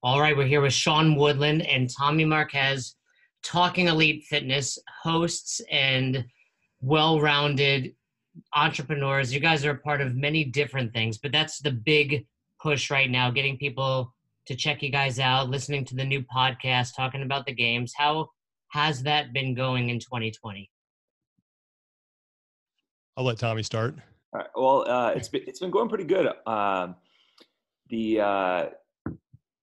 All right, we're here with Sean Woodland and Tommy Marquez, talking elite fitness hosts and well-rounded entrepreneurs. You guys are a part of many different things, but that's the big push right now, getting people to check you guys out, listening to the new podcast, talking about the games. How has that been going in 2020? I'll let Tommy start. All right. Well, uh, it's been it's been going pretty good. Um, the uh,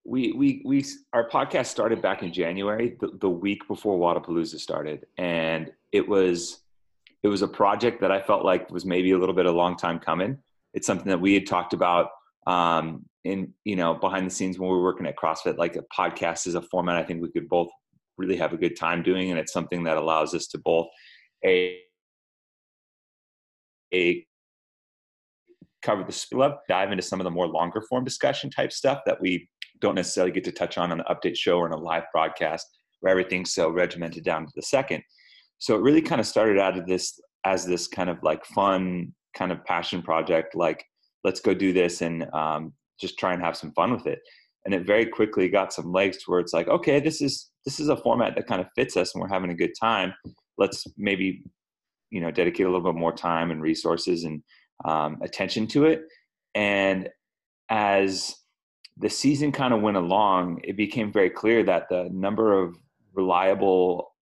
we we we our podcast started back in January, the, the week before Wodapalooza started, and it was it was a project that I felt like was maybe a little bit a long time coming. It's something that we had talked about um, in you know behind the scenes when we were working at CrossFit. Like a podcast is a format I think we could both really have a good time doing, and it's something that allows us to both a a cover the up, dive into some of the more longer form discussion type stuff that we don't necessarily get to touch on on the update show or in a live broadcast where everything's so regimented down to the second. So it really kind of started out of this as this kind of like fun kind of passion project, like let's go do this and um, just try and have some fun with it. And it very quickly got some legs to where it's like, okay, this is this is a format that kind of fits us and we're having a good time. Let's maybe you know dedicate a little bit more time and resources and um, attention to it. And as the season kind of went along, it became very clear that the number of reliable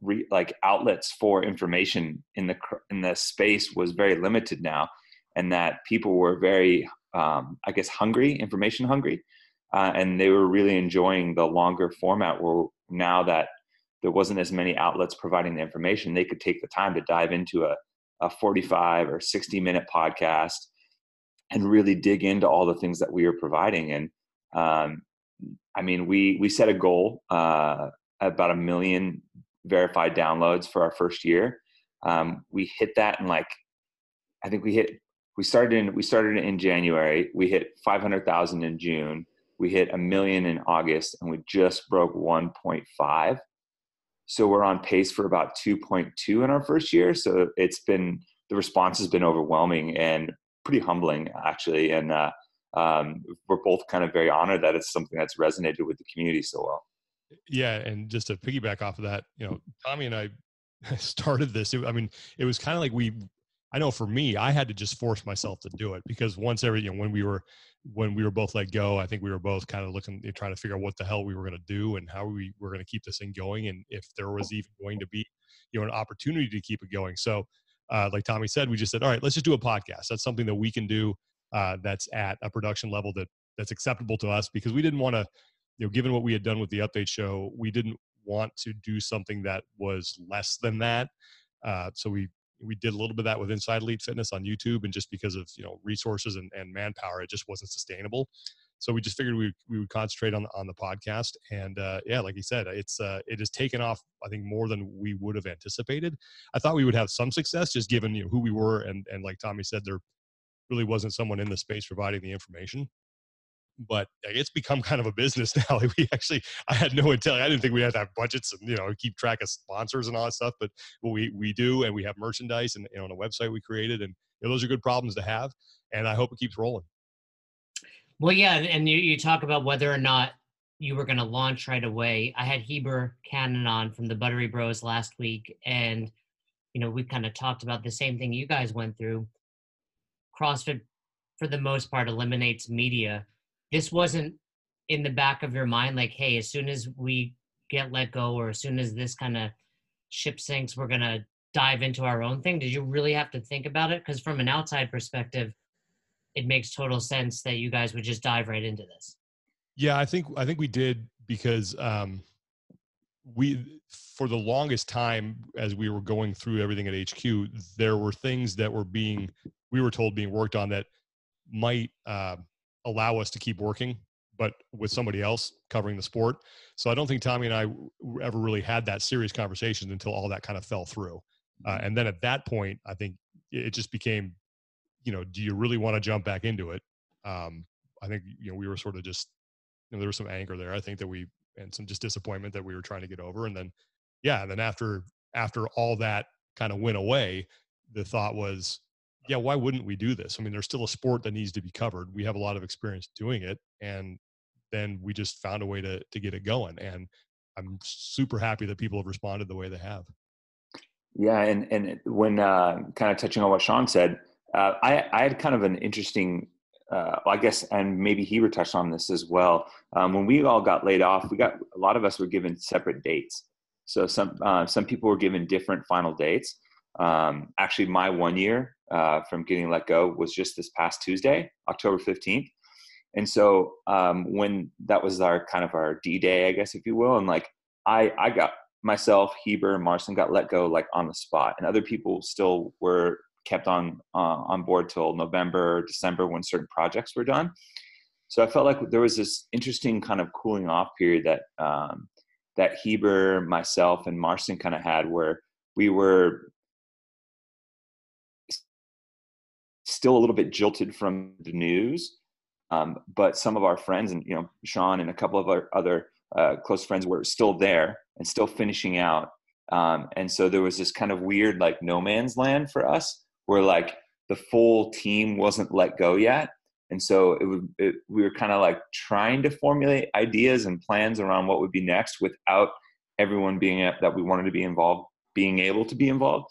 re, like outlets for information in the in the space was very limited now, and that people were very, um, I guess, hungry, information hungry, uh, and they were really enjoying the longer format. Where now that there wasn't as many outlets providing the information, they could take the time to dive into a, a 45 or 60 minute podcast and really dig into all the things that we are providing. And um, I mean, we we set a goal uh, about a million verified downloads for our first year. Um, we hit that in like, I think we hit. We started in we started in January. We hit 500,000 in June. We hit a million in August, and we just broke 1.5. So we're on pace for about 2.2 in our first year. So it's been the response has been overwhelming and pretty humbling actually. And uh, um, we're both kind of very honored that it's something that's resonated with the community so well. Yeah, and just to piggyback off of that, you know, Tommy and I started this. I mean, it was kind of like we. I know for me, I had to just force myself to do it because once every, you know, when we were, when we were both let go, I think we were both kind of looking, trying to figure out what the hell we were going to do and how we were going to keep this thing going, and if there was even going to be, you know, an opportunity to keep it going. So, uh, like Tommy said, we just said, all right, let's just do a podcast. That's something that we can do uh, that's at a production level that that's acceptable to us because we didn't want to you know given what we had done with the update show we didn't want to do something that was less than that. Uh, so we we did a little bit of that with inside elite fitness on youtube and just because of you know resources and, and manpower it just wasn't sustainable. So we just figured we, we would concentrate on, on the podcast and uh, yeah like he said it's uh, it has taken off i think more than we would have anticipated. I thought we would have some success just given you know, who we were and and like tommy said there really wasn't someone in the space providing the information but it's become kind of a business now. Like we actually, I had no intel. I didn't think we had to have budgets and you know keep track of sponsors and all that stuff. But we we do, and we have merchandise and you know, on a website we created, and you know, those are good problems to have. And I hope it keeps rolling. Well, yeah, and you, you talk about whether or not you were going to launch right away. I had Heber Cannon on from the Buttery Bros last week, and you know we kind of talked about the same thing you guys went through CrossFit, for the most part, eliminates media. This wasn't in the back of your mind, like, hey, as soon as we get let go, or as soon as this kind of ship sinks, we're gonna dive into our own thing. Did you really have to think about it? Because from an outside perspective, it makes total sense that you guys would just dive right into this. Yeah, I think I think we did because um, we for the longest time as we were going through everything at HQ, there were things that were being we were told being worked on that might uh, allow us to keep working, but with somebody else covering the sport. So I don't think Tommy and I ever really had that serious conversation until all that kind of fell through. Uh, mm-hmm. and then at that point, I think it just became, you know, do you really want to jump back into it? Um, I think you know we were sort of just, you know, there was some anger there. I think that we and some just disappointment that we were trying to get over. And then, yeah, and then after after all that kind of went away, the thought was, yeah, why wouldn't we do this? I mean, there's still a sport that needs to be covered. We have a lot of experience doing it, and then we just found a way to to get it going. And I'm super happy that people have responded the way they have. Yeah, and and when uh, kind of touching on what Sean said, uh, I I had kind of an interesting. Uh, I guess, and maybe he touched on this as well. Um, when we all got laid off, we got a lot of us were given separate dates. So some uh, some people were given different final dates. Um, actually, my one year uh, from getting let go was just this past Tuesday, October fifteenth. And so um, when that was our kind of our D day, I guess if you will, and like I I got myself, Heber, and Marston got let go like on the spot, and other people still were kept on uh, on board till November, December when certain projects were done. So I felt like there was this interesting kind of cooling off period that um, that Heber, myself, and Marston kind of had, where we were still a little bit jilted from the news, um, but some of our friends and you know Sean and a couple of our other uh, close friends were still there and still finishing out. Um, and so there was this kind of weird like no man's land for us, where like the full team wasn't let go yet, and so it, would, it we were kind of like trying to formulate ideas and plans around what would be next without everyone being that we wanted to be involved being able to be involved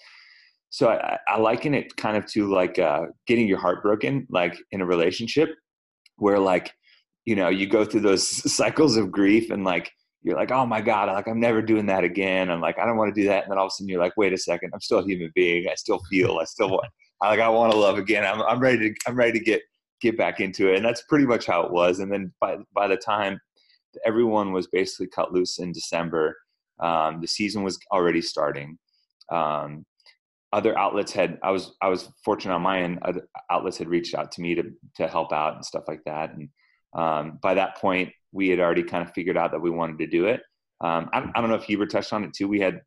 so I, I liken it kind of to like uh, getting your heart broken like in a relationship where like you know you go through those cycles of grief and like you're like oh my god like i'm never doing that again. I'm like i don't want to do that. And then all of a sudden you're like wait a second i'm still a human being. I still feel i still want I, like i want to love again. I'm, I'm ready to i'm ready to get get back into it. And that's pretty much how it was. And then by by the time everyone was basically cut loose in december um, the season was already starting. Um, other outlets had i was i was fortunate on my end other outlets had reached out to me to to help out and stuff like that. And um, by that point we had already kind of figured out that we wanted to do it. Um, I, I, don't know if Heber touched on it too. We had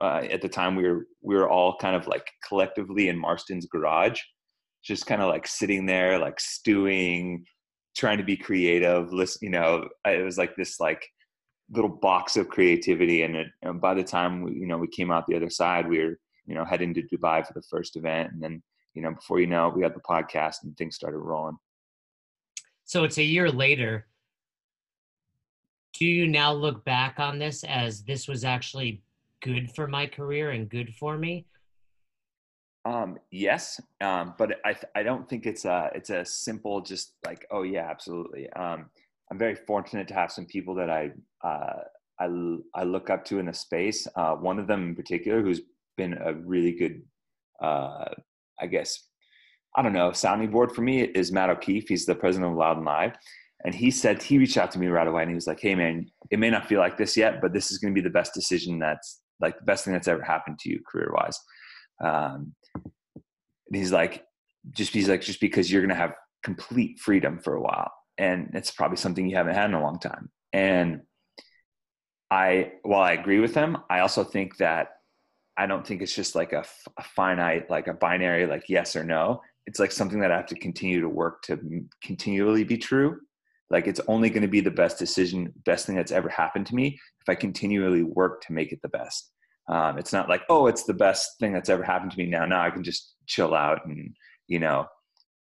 uh, at the time we were we were all kind of like collectively in marston's garage just kind of like sitting there like stewing trying to be creative listen you know it was like this like little box of creativity. And, it, and by the time we, you know we came out the other side we were you know, heading to Dubai for the first event. And then, you know, before you know it, we had the podcast and things started rolling. So it's a year later. Do you now look back on this as this was actually good for my career and good for me? Um, yes, um, but I I don't think it's a it's a simple just like oh yeah absolutely. Um, I'm very fortunate to have some people that I uh, I I look up to in the space. Uh, one of them in particular, who's been a really good, uh, I guess, I don't know, sounding board for me is Matt O'Keefe. He's the president of Loud and Live. And he said, he reached out to me right away and he was like, hey, man, it may not feel like this yet, but this is going to be the best decision that's like the best thing that's ever happened to you career wise. Um, and he's like, just he's like, just because you're going to have complete freedom for a while. And it's probably something you haven't had in a long time. And I, while I agree with him, I also think that I don't think it's just like a, a, finite, like a binary, like yes or no. It's like something that I have to continue to work to continually be true. Like it's only going to be the best decision, best thing that's ever happened to me if I continually work to make it the best. Um, it's not like, oh, it's the best thing that's ever happened to me now. Now I can just chill out and, you know,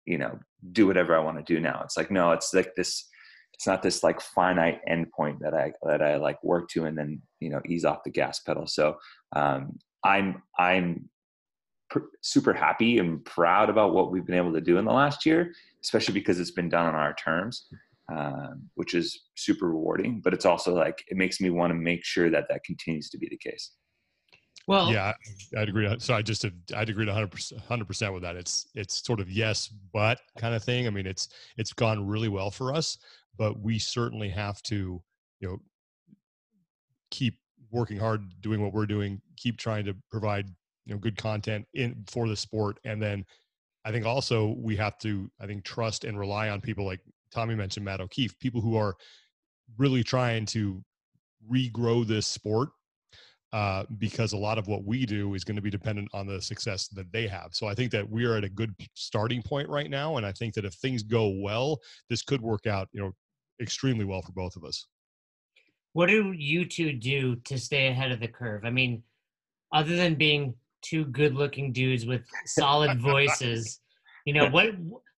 you know, do whatever I want to do now. It's like, no, it's like this, it's not this like finite endpoint that I, that I like work to and then, you know, ease off the gas pedal. So, um, I'm I'm pr- super happy and proud about what we've been able to do in the last year, especially because it's been done on our terms, um, which is super rewarding. But it's also like it makes me want to make sure that that continues to be the case. Well, yeah, I'd agree. So I just I'd agree 100 percent with that. It's it's sort of yes, but kind of thing. I mean, it's it's gone really well for us, but we certainly have to you know keep working hard, doing what we're doing, keep trying to provide you know good content in for the sport, and then I think also we have to I think trust and rely on people like Tommy mentioned Matt O'Keefe, people who are really trying to regrow this sport uh, because a lot of what we do is going to be dependent on the success that they have. So I think that we are at a good starting point right now, and I think that if things go well, this could work out, you know, extremely well for both of us what do you two do to stay ahead of the curve? I mean, other than being two good-looking dudes with solid voices, you know what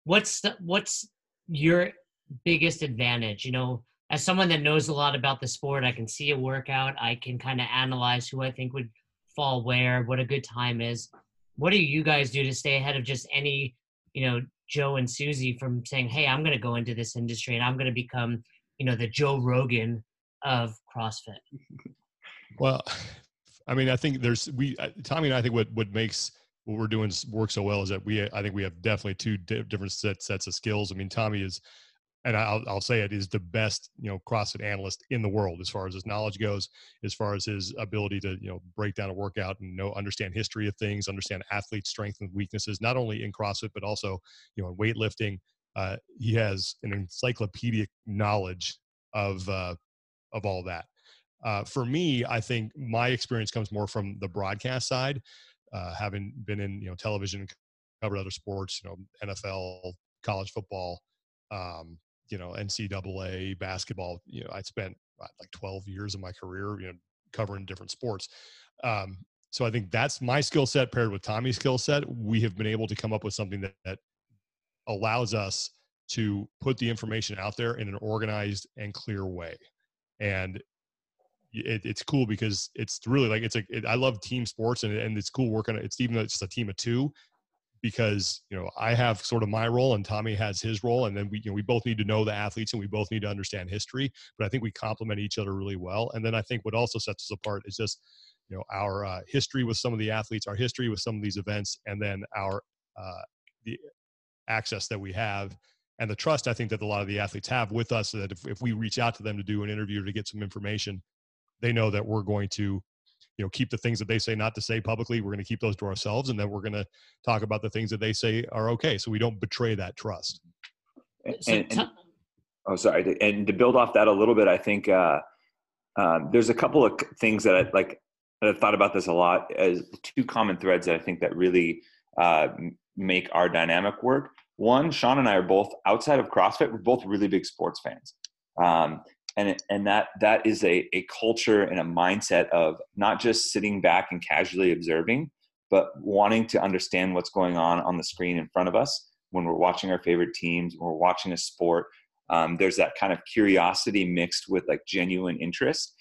what's the, what's your biggest advantage? You know, as someone that knows a lot about the sport, I can see a workout. I can kind of analyze who I think would fall where, what a good time is. What do you guys do to stay ahead of just any, you know, Joe and Susie from saying, "Hey, I'm going to go into this industry and I'm going to become, you know, the Joe Rogan of CrossFit." Well, I mean, I think there's we uh, Tommy and I think what what makes what we're doing work so well is that we I think we have definitely two di- different set, sets of skills. I mean, Tommy is, and I'll I'll say it is the best you know CrossFit analyst in the world as far as his knowledge goes, as far as his ability to you know break down a workout and know understand history of things, understand athlete strengths and weaknesses, not only in CrossFit but also you know in weightlifting. Uh, he has an encyclopedic knowledge of uh, of all that. Uh, for me, I think my experience comes more from the broadcast side uh, having been in you know television, covered other sports, you know NFL, college football, um, you know NCAA basketball. You know, I spent like 12 years of my career, you know, covering different sports. Um, so I think that's my skill set paired with Tommy's skill set. We have been able to come up with something that, that allows us to put the information out there in an organized and clear way. And it, it's cool because it's really like it's a. It, I love team sports and and it's cool working. It's even though it's a team of two because you know I have sort of my role and Tommy has his role, and then we you know we both need to know the athletes and we both need to understand history. But I think we complement each other really well. And then I think what also sets us apart is just you know our uh, history with some of the athletes, our history with some of these events, and then our uh, the access that we have and the trust I think that a lot of the athletes have with us. That if, if we reach out to them to do an interview or to get some information, they know that we're going to you know keep the things that they say not to say publicly we're going to keep those to ourselves and then we're going to talk about the things that they say are okay so we don't betray that trust and, and, oh sorry and to build off that a little bit i think uh, um, there's a couple of things that I, like i've thought about this a lot as two common threads that i think that really uh, make our dynamic work one sean and i are both outside of crossfit we're both really big sports fans. Um, and and that that is a, a culture and a mindset of not just sitting back and casually observing but wanting to understand what's going on on the screen in front of us when we're watching our favorite teams when we're watching a sport. Um, there's that kind of curiosity mixed with like genuine interest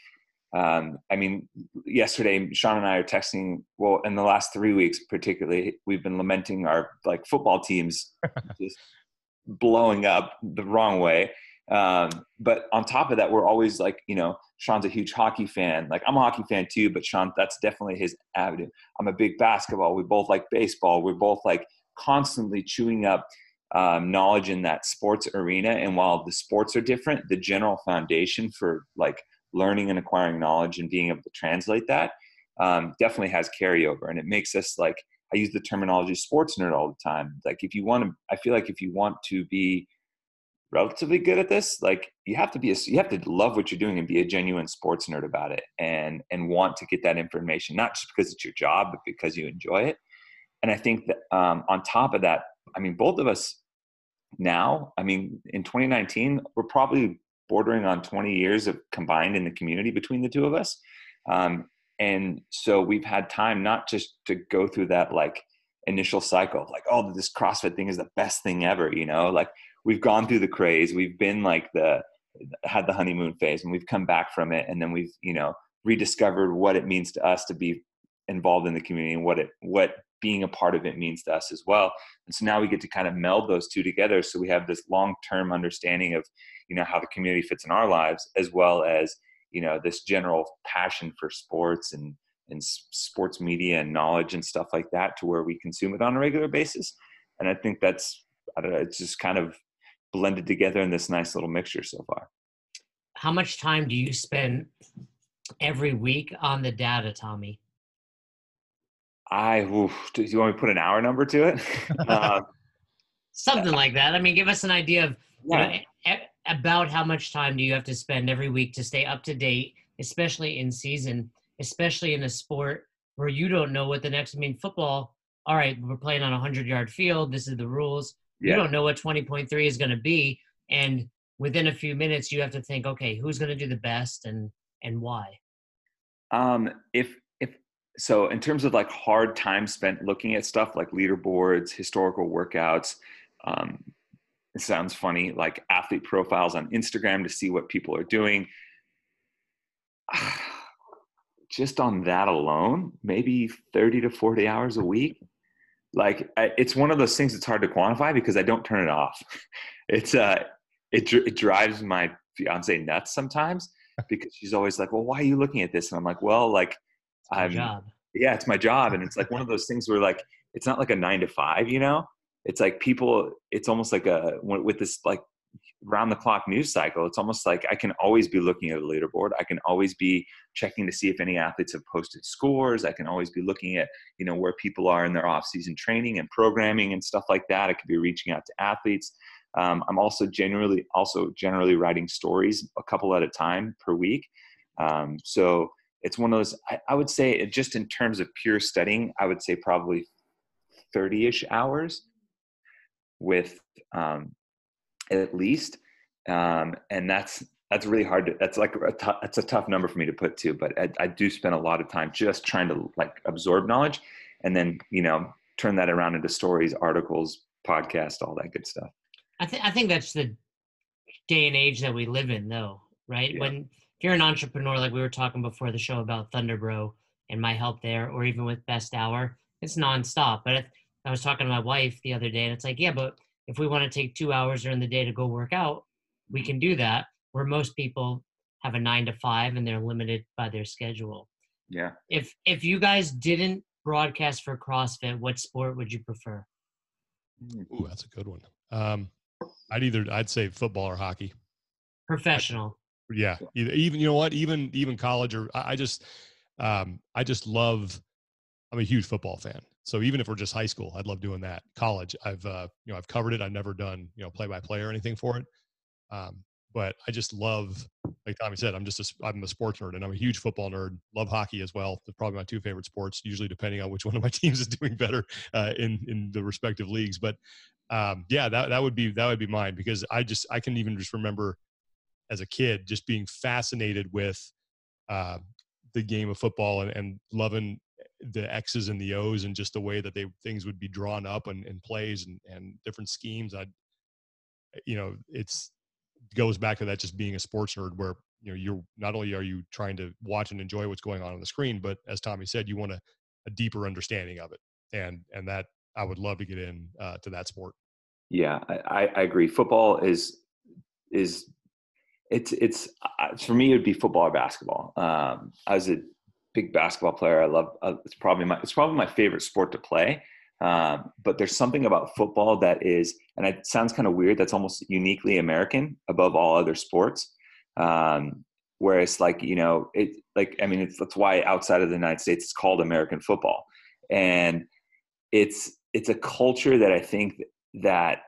um, i mean yesterday sean and i are texting well in the last three weeks particularly we've been lamenting our like football teams just blowing up the wrong way um, but on top of that, we're always like, you know, Sean's a huge hockey fan. Like I'm a hockey fan too, but Sean, that's definitely his avenue. I'm a big basketball. We both like baseball. We're both like constantly chewing up um, knowledge in that sports arena. And while the sports are different, the general foundation for like learning and acquiring knowledge and being able to translate that um, definitely has carryover. And it makes us like, I use the terminology sports nerd all the time. Like if you want to, I feel like if you want to be relatively good at this like you have to be a, you have to love what you're doing and be a genuine sports nerd about it and and want to get that information not just because it's your job but because you enjoy it and i think that um, on top of that i mean both of us now i mean in 2019 we're probably bordering on 20 years of combined in the community between the two of us. Um, and so we've had time not just to go through that like initial cycle like oh this crossfit thing is the best thing ever you know? Like we've gone through the craze. We've been like the had the honeymoon phase and we've come back from it. And then we've you know rediscovered what it means to us to be involved in the community and what it what being a part of it means to us as well and so now we get to kind of meld those two together so we have this long term understanding of you know how the community fits in our lives as well as you know this general passion for sports and and sports media and knowledge and stuff like that to where we consume it on a regular basis and i think that's i don't know it's just kind of blended together in this nice little mixture so far. How much time do you spend every week on the data, Tommy? I oof, do you want me to put an hour number to it? uh, Something like that. I mean, give us an idea of yeah. you know, about how much time do you have to spend every week to stay up to date, especially in season, especially in a sport where you don't know what the next. I mean, football. All right, we're playing on a hundred yard field. This is the rules yeah. you don't know what 20.3 is going to be and within a few minutes you have to think okay who's going to do the best and and why um if if so in terms of like hard time spent looking at stuff like leaderboards historical workouts um it sounds funny, like athlete profiles on Instagram to see what people are doing. Just on that alone, maybe 30 to 40 hours a week. Like it's one of those things that's hard to quantify because I don't turn it off. It's uh, it it drives my fiance nuts sometimes because she's always like, "Well, why are you looking at this?" And I'm like, "Well, like, I'm job. yeah, it's my job." And it's like one of those things where like it's not like a nine to five, you know it's like people it's almost like a with this like round the clock news cycle it's almost like i can always be looking at a leaderboard i can always be checking to see if any athletes have posted scores i can always be looking at you know where people are in their off-season training and programming and stuff like that i could be reaching out to athletes um, i'm also generally also generally writing stories a couple at a time per week um, so it's one of those I, I would say just in terms of pure studying i would say probably 30ish hours with um, at least, um, and that's that's really hard to. That's like a t- that's a tough number for me to put to, but I, I do spend a lot of time just trying to like absorb knowledge, and then you know turn that around into stories, articles, podcast, all that good stuff. I think I think that's the day and age that we live in, though, right? Yeah. When if you're an entrepreneur, like we were talking before the show about Thunderbro and my help there, or even with Best Hour, it's nonstop. But I was talking to my wife the other day, and it's like, yeah, but if we want to take two hours during the day to go work out, we can do that. Where most people have a nine to five and they're limited by their schedule. Yeah. If if you guys didn't broadcast for CrossFit, what sport would you prefer? Ooh, that's a good one. Um, I'd either I'd say football or hockey. Professional. Yeah. Either, even you know what? Even even college or I, I just um, I just love. I'm a huge football fan. So even if we're just high school, I'd love doing that. College, I've uh, you know I've covered it. I've never done you know play by play or anything for it. Um, but I just love, like Tommy said, I'm just a, I'm a sports nerd and I'm a huge football nerd. Love hockey as well. They're probably my two favorite sports, usually depending on which one of my teams is doing better uh, in in the respective leagues. But um, yeah, that that would be that would be mine because I just I can even just remember as a kid just being fascinated with uh, the game of football and, and loving the X's and the O's and just the way that they things would be drawn up and, and plays and, and different schemes. I, you know, it's goes back to that just being a sports nerd where you know you're not only are you trying to watch and enjoy what's going on on the screen, but as Tommy said, you want a, a deeper understanding of it, and and that I would love to get in uh, to that sport. Yeah, I, I agree. Football is is it's it's for me it would be football or basketball. Um, I was a big basketball player. I love. Uh, it's probably my it's probably my favorite sport to play. Um, but there's something about football that is, and it sounds kind of weird. That's almost uniquely American above all other sports. Um, whereas, like you know, it like I mean, it's that's why outside of the United States, it's called American football, and it's it's a culture that I think that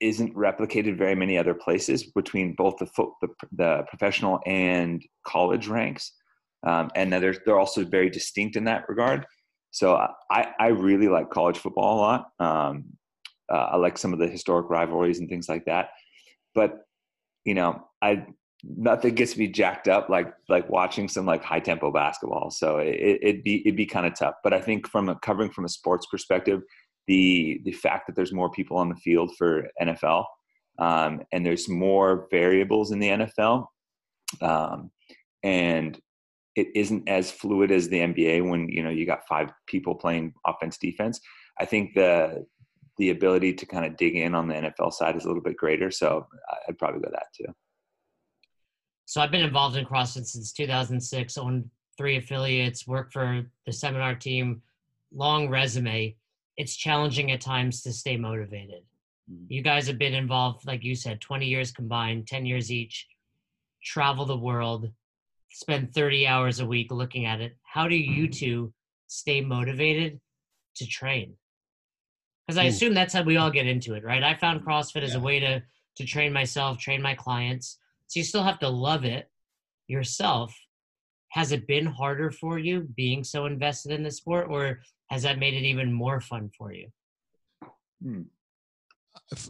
isn't replicated very many other places between both the, the, the professional and college ranks um, and they're they're also very distinct in that regard. So I I really like college football a lot. Um, uh, I like some of the historic rivalries and things like that. But you know, I nothing gets me jacked up like like watching some like high tempo basketball. So it, would be it'd be kind of tough. But I think from a covering from a sports perspective, the the fact that there's more people on the field for NFL um, and there's more variables in the NFL, um, and it isn't as fluid as the NBA when you know you got five people playing offense defense. I think the the ability to kind of dig in on the NFL side is a little bit greater. So I'd probably go that too. So I've been involved in CrossFit since 2006. Owned three affiliates. Worked for the seminar team. Long resume. It's challenging at times to stay motivated. Mm-hmm. You guys have been involved, like you said, 20 years combined, 10 years each. Travel the world spend 30 hours a week looking at it. How do you two stay motivated to train? Because i assume that's how we all get into it right? I found crossfit as a way to to train myself train my clients. So you still have to love it yourself. Has it been harder for you being so invested in the sport or has that made it even more fun for you hmm.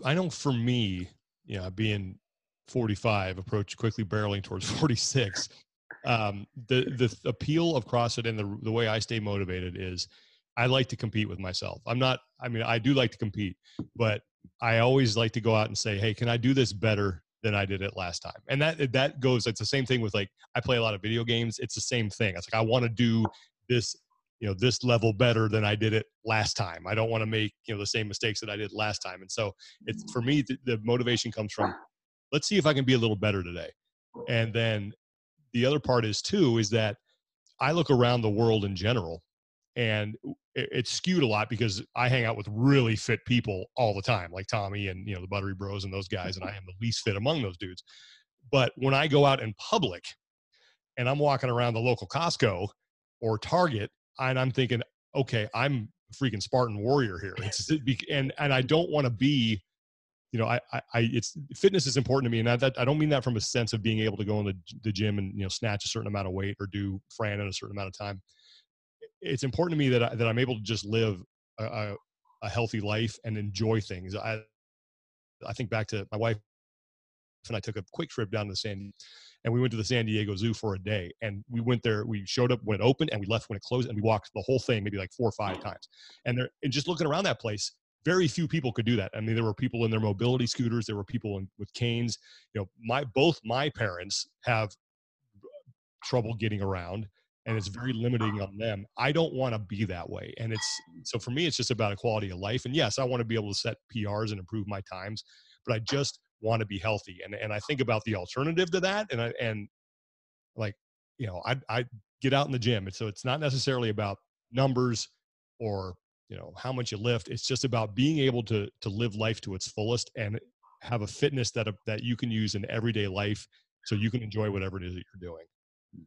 i know for me yeah you know, being 45 approach quickly barreling towards 46 um, the the appeal of CrossFit and the the way I stay motivated is I like to compete with myself. I'm not. I mean, I do like to compete, but I always like to go out and say, "Hey, can I do this better than I did it last time?" And that that goes. It's the same thing with like I play a lot of video games. It's the same thing. It's like I want to do this, you know, this level better than I did it last time. I don't want to make you know the same mistakes that I did last time. And so it's for me the, the motivation comes from let's see if I can be a little better today. And then the other part is too is that I look around the world in general and it's skewed a lot because I hang out with really fit people all the time, like Tommy and you know the Buttery Bros and those guys, and I am the least fit among those dudes. But when I go out in public and I'm walking around the local Costco or Target, and I'm thinking, okay, I'm a freaking Spartan warrior here. It's and and I don't want to be, you know, I, I it's fitness is important to me, and I, that I don't mean that from a sense of being able to go in the, the gym and you know snatch a certain amount of weight or do Fran in a certain amount of time it's important to me that I, that I'm able to just live a, a, a healthy life and enjoy things. I I think back to my wife and I took a quick trip down to the San and we went to the San Diego Zoo for a day. And we went there, we showed up when it opened and we left when it closed and we walked the whole thing maybe like four or five times. And there and just looking around that place, very few people could do that. I mean, there were people in their mobility scooters, there were people in, with canes. You know, my both my parents have trouble getting around and it's very limiting on them. I don't want to be that way. And it's so for me, it's just about a quality of life. And yes, I want to be able to set PRs and improve my times, but I just want to be healthy. And and I think about the alternative to that. And I and like, you know, I I get out in the gym. And so it's not necessarily about numbers or you know how much you lift. It's just about being able to to live life to its fullest and have a fitness that that you can use in everyday life so you can enjoy whatever it is that you're doing mm.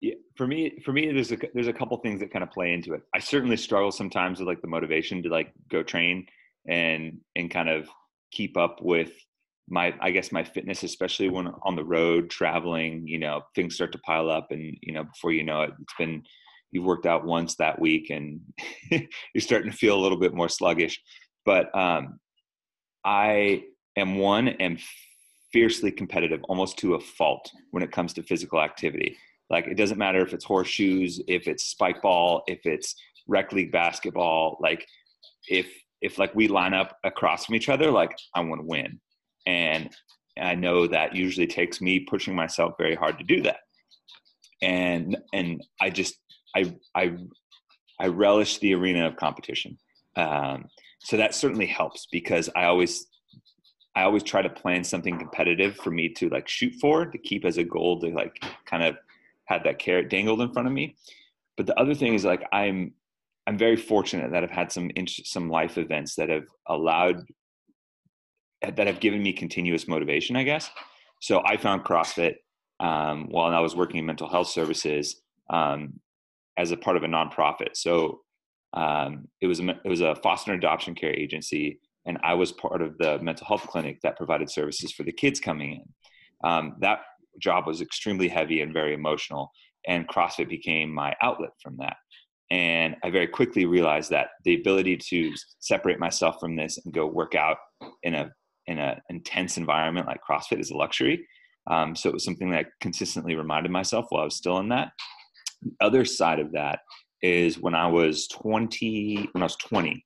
yeah, for me, for me, there's a there's a couple things that kind of play into it. I certainly struggle sometimes with like the motivation to like go train and and kind of keep up with my I guess my fitness, especially when on the road traveling. You know, things start to pile up, and you know, before you know it, it's been you've worked out once that week, and you're starting to feel a little bit more sluggish. But um, I am one am fiercely competitive, almost to a fault when it comes to physical activity. Like it doesn't matter if it's horseshoes, if it's spike ball, if it's rec league basketball. Like if if like we line up across from each other, like I want to win, and I know that usually takes me pushing myself very hard to do that. And and I just I I I relish the arena of competition. Um, so that certainly helps because I always I always try to plan something competitive for me to like shoot for to keep as a goal to like kind of have that carrot dangled in front of me. But the other thing is like I'm I'm very fortunate that I've had some some life events that have allowed that have given me continuous motivation, I guess. So I found CrossFit um, while I was working in mental health services um, as a part of a nonprofit. So um, it was a, it was a foster and adoption care agency, and I was part of the mental health clinic that provided services for the kids coming in. Um, that job was extremely heavy and very emotional and crossfit became my outlet from that and i very quickly realized that the ability to separate myself from this and go work out in a in an intense environment like crossfit is a luxury um, so it was something that i consistently reminded myself while i was still in that the other side of that is when i was 20 when i was 20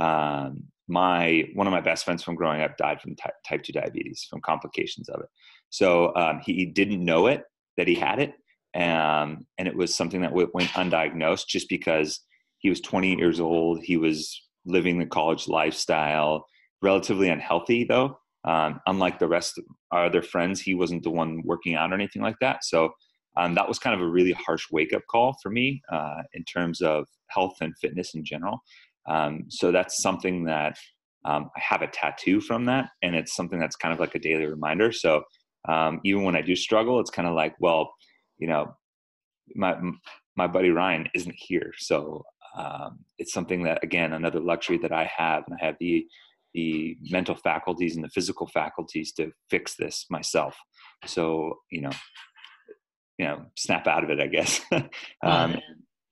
um, my one of my best friends from growing up died from type, type 2 diabetes from complications of it so um, he didn't know it that he had it, um, and it was something that went undiagnosed just because he was 20 years old. He was living the college lifestyle, relatively unhealthy though. Um, unlike the rest of our other friends, he wasn't the one working out or anything like that. So um, that was kind of a really harsh wake up call for me uh, in terms of health and fitness in general. Um, so that's something that um, I have a tattoo from that, and it's something that's kind of like a daily reminder. So um, even when I do struggle, it's kind of like, well, you know, my my buddy Ryan isn't here, so um, it's something that again another luxury that I have, and I have the the mental faculties and the physical faculties to fix this myself. So you know, you know, snap out of it, I guess. um,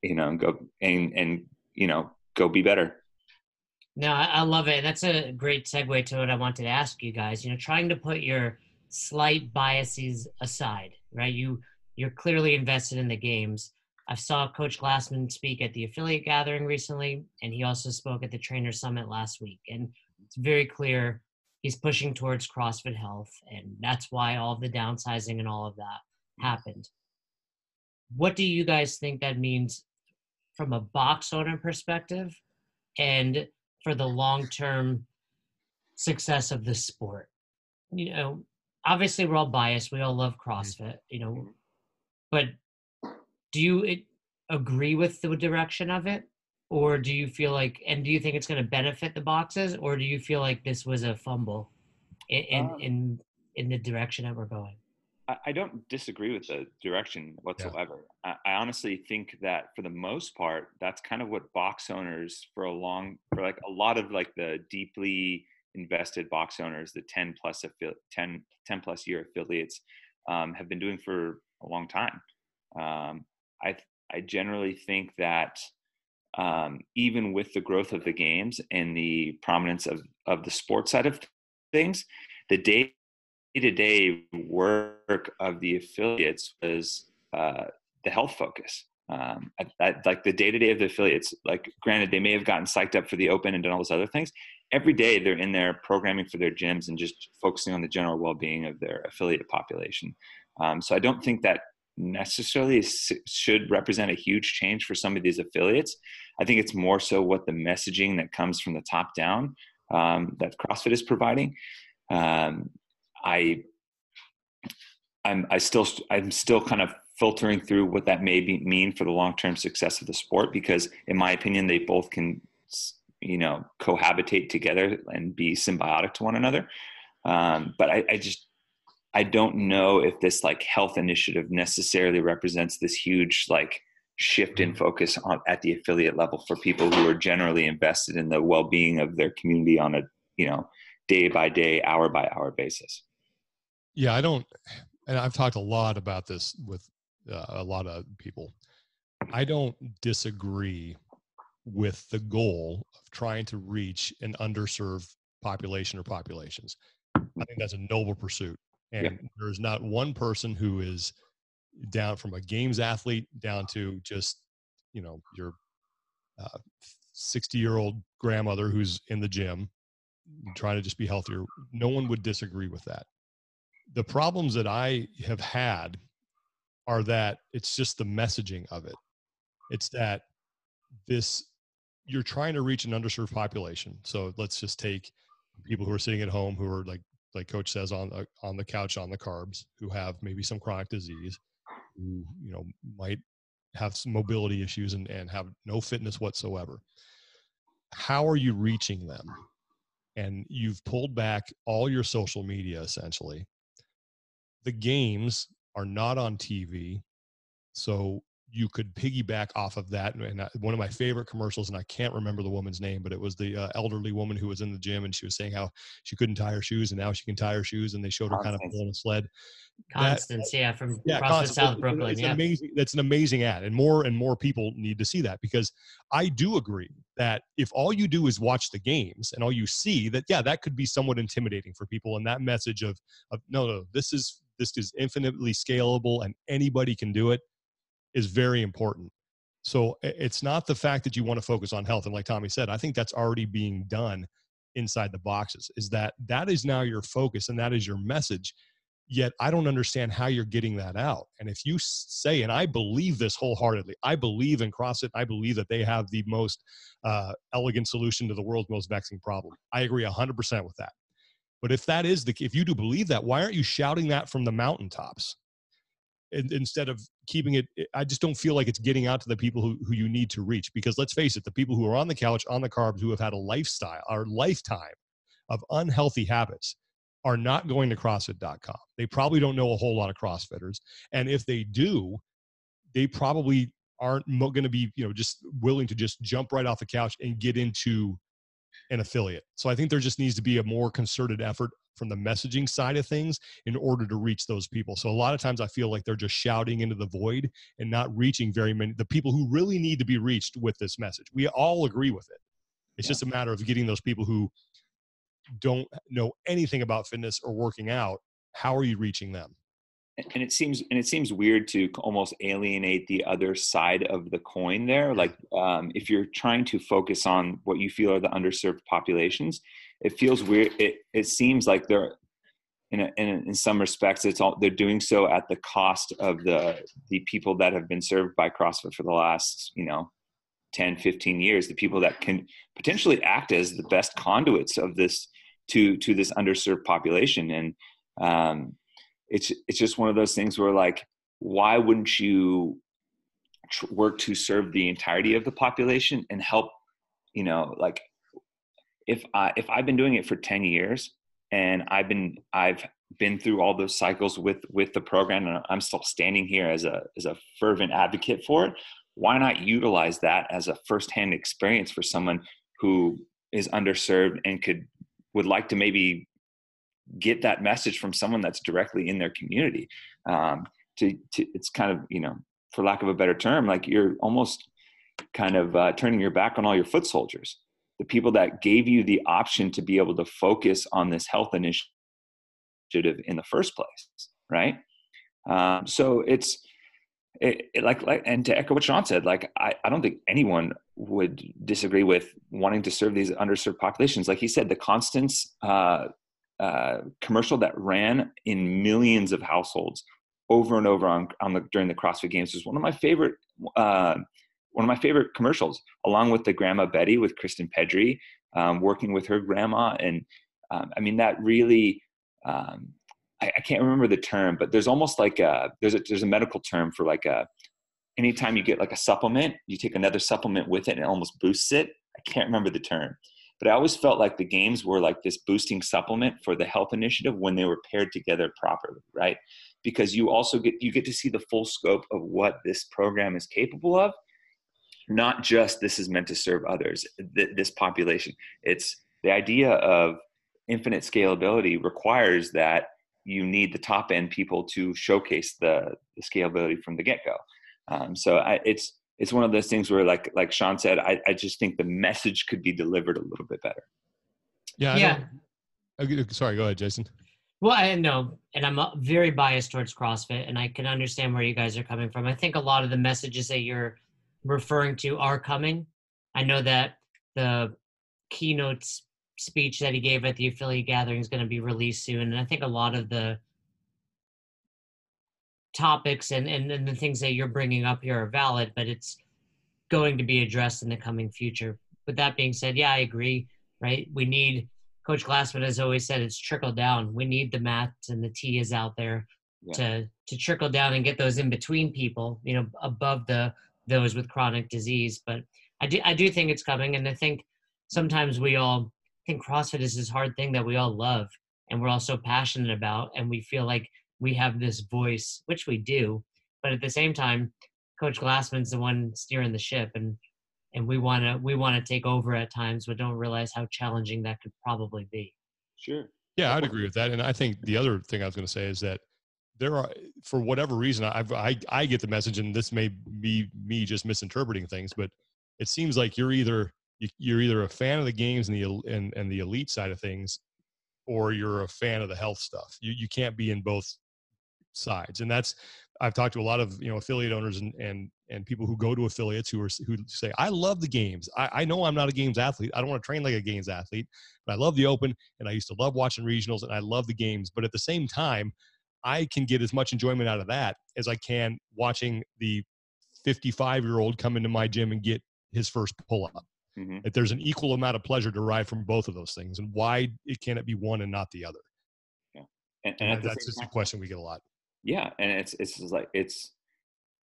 you know, and go and and you know, go be better. No, I love it. That's a great segue to what I wanted to ask you guys. You know, trying to put your slight biases aside, right? You you're clearly invested in the games. I saw Coach Glassman speak at the affiliate gathering recently, and he also spoke at the Trainer Summit last week. And it's very clear he's pushing towards CrossFit health, and that's why all the downsizing and all of that happened. What do you guys think that means from a box owner perspective and for the long term success of the sport? You know, obviously we're all biased. We all love Mm-hmm. CrossFit, you know, but do you it, agree with the direction of it? Or do you feel like, and do you think it's going to benefit the boxes, or do you feel like this was a fumble in in Um, in, in the direction that we're going? I, I don't disagree with the direction whatsoever. I, I honestly think that for the most part, that's kind of what box owners for a long, for like a lot of like the deeply invested box owners, the 10 plus, affi- 10, 10 plus year affiliates um, have been doing for a long time. Um, I, I generally think that um, even with the growth of the games and the prominence of, of the sports side of things, the day to day work of the affiliates was uh, the health focus. Um, I, I, like the day to day of the affiliates, like granted, they may have gotten psyched up for the open and done all those other things. Every day they're in there programming for their gyms and just focusing on the general well being of their affiliate population. Um, so I don't think that necessarily should represent a huge change for some of these affiliates. I think it's more so what the messaging that comes from the top down um, that CrossFit is providing. Um, I, I'm, I still, I'm still kind of filtering through what that may be, mean for the long-term success of the sport, because in my opinion, they both can, you know, cohabitate together and be symbiotic to one another. Um, but I, I just, I don't know if this like health initiative necessarily represents this huge like shift in focus on at the affiliate level for people who are generally invested in the well-being of their community on a you know day by day hour by hour basis Yeah, I don't, and I've talked a lot about this with uh, a lot of people. I don't disagree with the goal of trying to reach an underserved population or populations. I think that's a noble pursuit. And Yeah. there's not one person who is down from a games athlete down to just, you know, your uh, 60 year old grandmother who's in the gym trying to just be healthier. No one would disagree with that the problems that I have had are that it's just the messaging of it. It's that this you're trying to reach an underserved population. So let's just take people who are sitting at home who are like like coach says on the, on the couch on the carbs who have maybe some chronic disease who you know might have some mobility issues and, and have no fitness whatsoever how are you reaching them and you've pulled back all your social media essentially the games are not on TV. So you could piggyback off of that. And I, one of my favorite commercials, and I can't remember the woman's name, but it was the uh, elderly woman who was in the gym and she was saying how she couldn't tie her shoes and now she can tie her shoes. And they showed her kind of pulling a sled. That- Constance, yeah, from yeah, CrossFit Constance, South Brooklyn. It's Yeah. an amazing. That's an amazing ad, and more and more people need to see that because I do agree that if all you do is watch the games and all you see that, yeah, that could be somewhat intimidating for people. And that message of of no, no, this is this is infinitely scalable and anybody can do it is very important. So it's not the fact that you want to focus on health, and like Tommy said, I think that's already being done inside the boxes. Is that that is now your focus and that is your message yet i don't understand how you're getting that out and if you say and i believe this wholeheartedly i believe in crossfit i believe that they have the most uh, elegant solution to the world's most vexing problem i agree 100% with that but if that is the if you do believe that why aren't you shouting that from the mountaintops in, instead of keeping it i just don't feel like it's getting out to the people who, who you need to reach because let's face it the people who are on the couch on the carbs who have had a lifestyle or lifetime of unhealthy habits are not going to CrossFit.com. They probably don't know a whole lot of CrossFitters, and if they do, they probably aren't going to be, you know, just willing to just jump right off the couch and get into an affiliate. So I think there just needs to be a more concerted effort from the messaging side of things in order to reach those people. So a lot of times I feel like they're just shouting into the void and not reaching very many the people who really need to be reached with this message. We all agree with it. It's Yeah. just a matter of getting those people who don't know anything about fitness or working out. How are you reaching them? and it seems and it seems weird to almost alienate the other side of the coin there like um, if you're trying to focus on what you feel are the underserved populations it feels weird. It it seems like they're in, a, in, in some respects it's all they're doing so at the cost of the the people that have been served by CrossFit for the last you know 10 15 years the people that can potentially act as the best conduits of this to to this underserved population and um, it's it's just one of those things where like why wouldn't you tr- work to serve the entirety of the population and help you know like if i if i've been doing it for 10 years and i've been i've been through all those cycles with with the program and i'm still standing here as a as a fervent advocate for it why not utilize that as a firsthand experience for someone who is underserved and could would like to maybe get that message from someone that's directly in their community? Um, to, to it's kind of you know for lack of a better term like you're almost kind of uh, turning your back on all your foot soldiers the people that gave you the option to be able to focus on this health initiative in the first place right um, so it's it, it, like like and to echo what Sean said, like I, I don't think anyone would disagree with wanting to serve these underserved populations. Like he said, the Constance uh, uh, commercial that ran in millions of households over and over on, on the during the CrossFit Games was one of my favorite uh, one of my favorite commercials, along with the Grandma Betty with Kristen Pedri, um, working with her grandma, and um, I mean that really. Um, I, I, can't remember the term, but there's almost like a there's a there's a medical term for like a anytime you get like a supplement, you take another supplement with it and it almost boosts it. I can't remember the term, but I always felt like the games were like this boosting supplement for the health initiative when they were paired together properly, right? Because you also get you get to see the full scope of what this program is capable of. Not just this is meant to serve others, this population. It's the idea of infinite scalability requires that you need the top end people to showcase the, the scalability from the get go. Um, so I, it's it's one of those things where like like sean said i, I just think the message could be delivered a little bit better yeah yeah uh, sorry go ahead jason well i know and i'm uh, very biased towards crossfit and i can understand where you guys are coming from i think a lot of the messages that you're referring to are coming i know that the keynotes speech that he gave at the affiliate gathering is going to be released soon and i think a lot of the topics and, and, and the things that you're bringing up here are valid, but it's going to be addressed in the coming future. With that being said, yeah, I agree, right? We need, Coach Glassman has always said, it's trickle down. We need the mats and the T is out there yeah. to, to trickle down and get those in between people, you know, above the those with chronic disease. But I do, I do think it's coming. And I think sometimes we all think CrossFit is this hard thing that we all love and we're all so passionate about. And we feel like we have this voice, which we do, but at the same time, Coach Glassman's the one steering the ship, and and we want to we want to take over at times, but don't realize how challenging that could probably be. Sure. Yeah, I'd agree with that, and I think the other thing I was going to say is that there are, for whatever reason, I've, I I get the message, and this may be me just misinterpreting things, but it seems like you're either you're either a fan of the games and the and, and the elite side of things, or you're a fan of the health stuff. You you can't be in both sides. And that's i've talked to a lot of you know affiliate owners and and and people who go to affiliates who are who say i love the games. I, I know i'm not a games athlete. I don't want to train like a games athlete but i love the open and i used to love watching regionals and i love the games. But at the same time i can get as much enjoyment out of that as i can watching the 55 year old come into my gym and get his first pull up mm-hmm. that there's an equal amount of pleasure derived from both of those things and why it can it be one and not the other? Yeah and, and, and that's just time, a question we get a lot. Yeah and it's it's like it's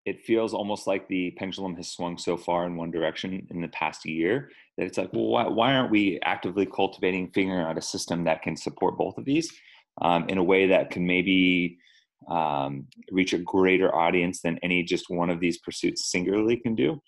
it feels almost like the pendulum has swung so far in one direction in the past year that it's like well why, why aren't we actively cultivating figuring out a system that can support both of these um, in a way that can maybe um, reach a greater audience than any just one of these pursuits singularly can do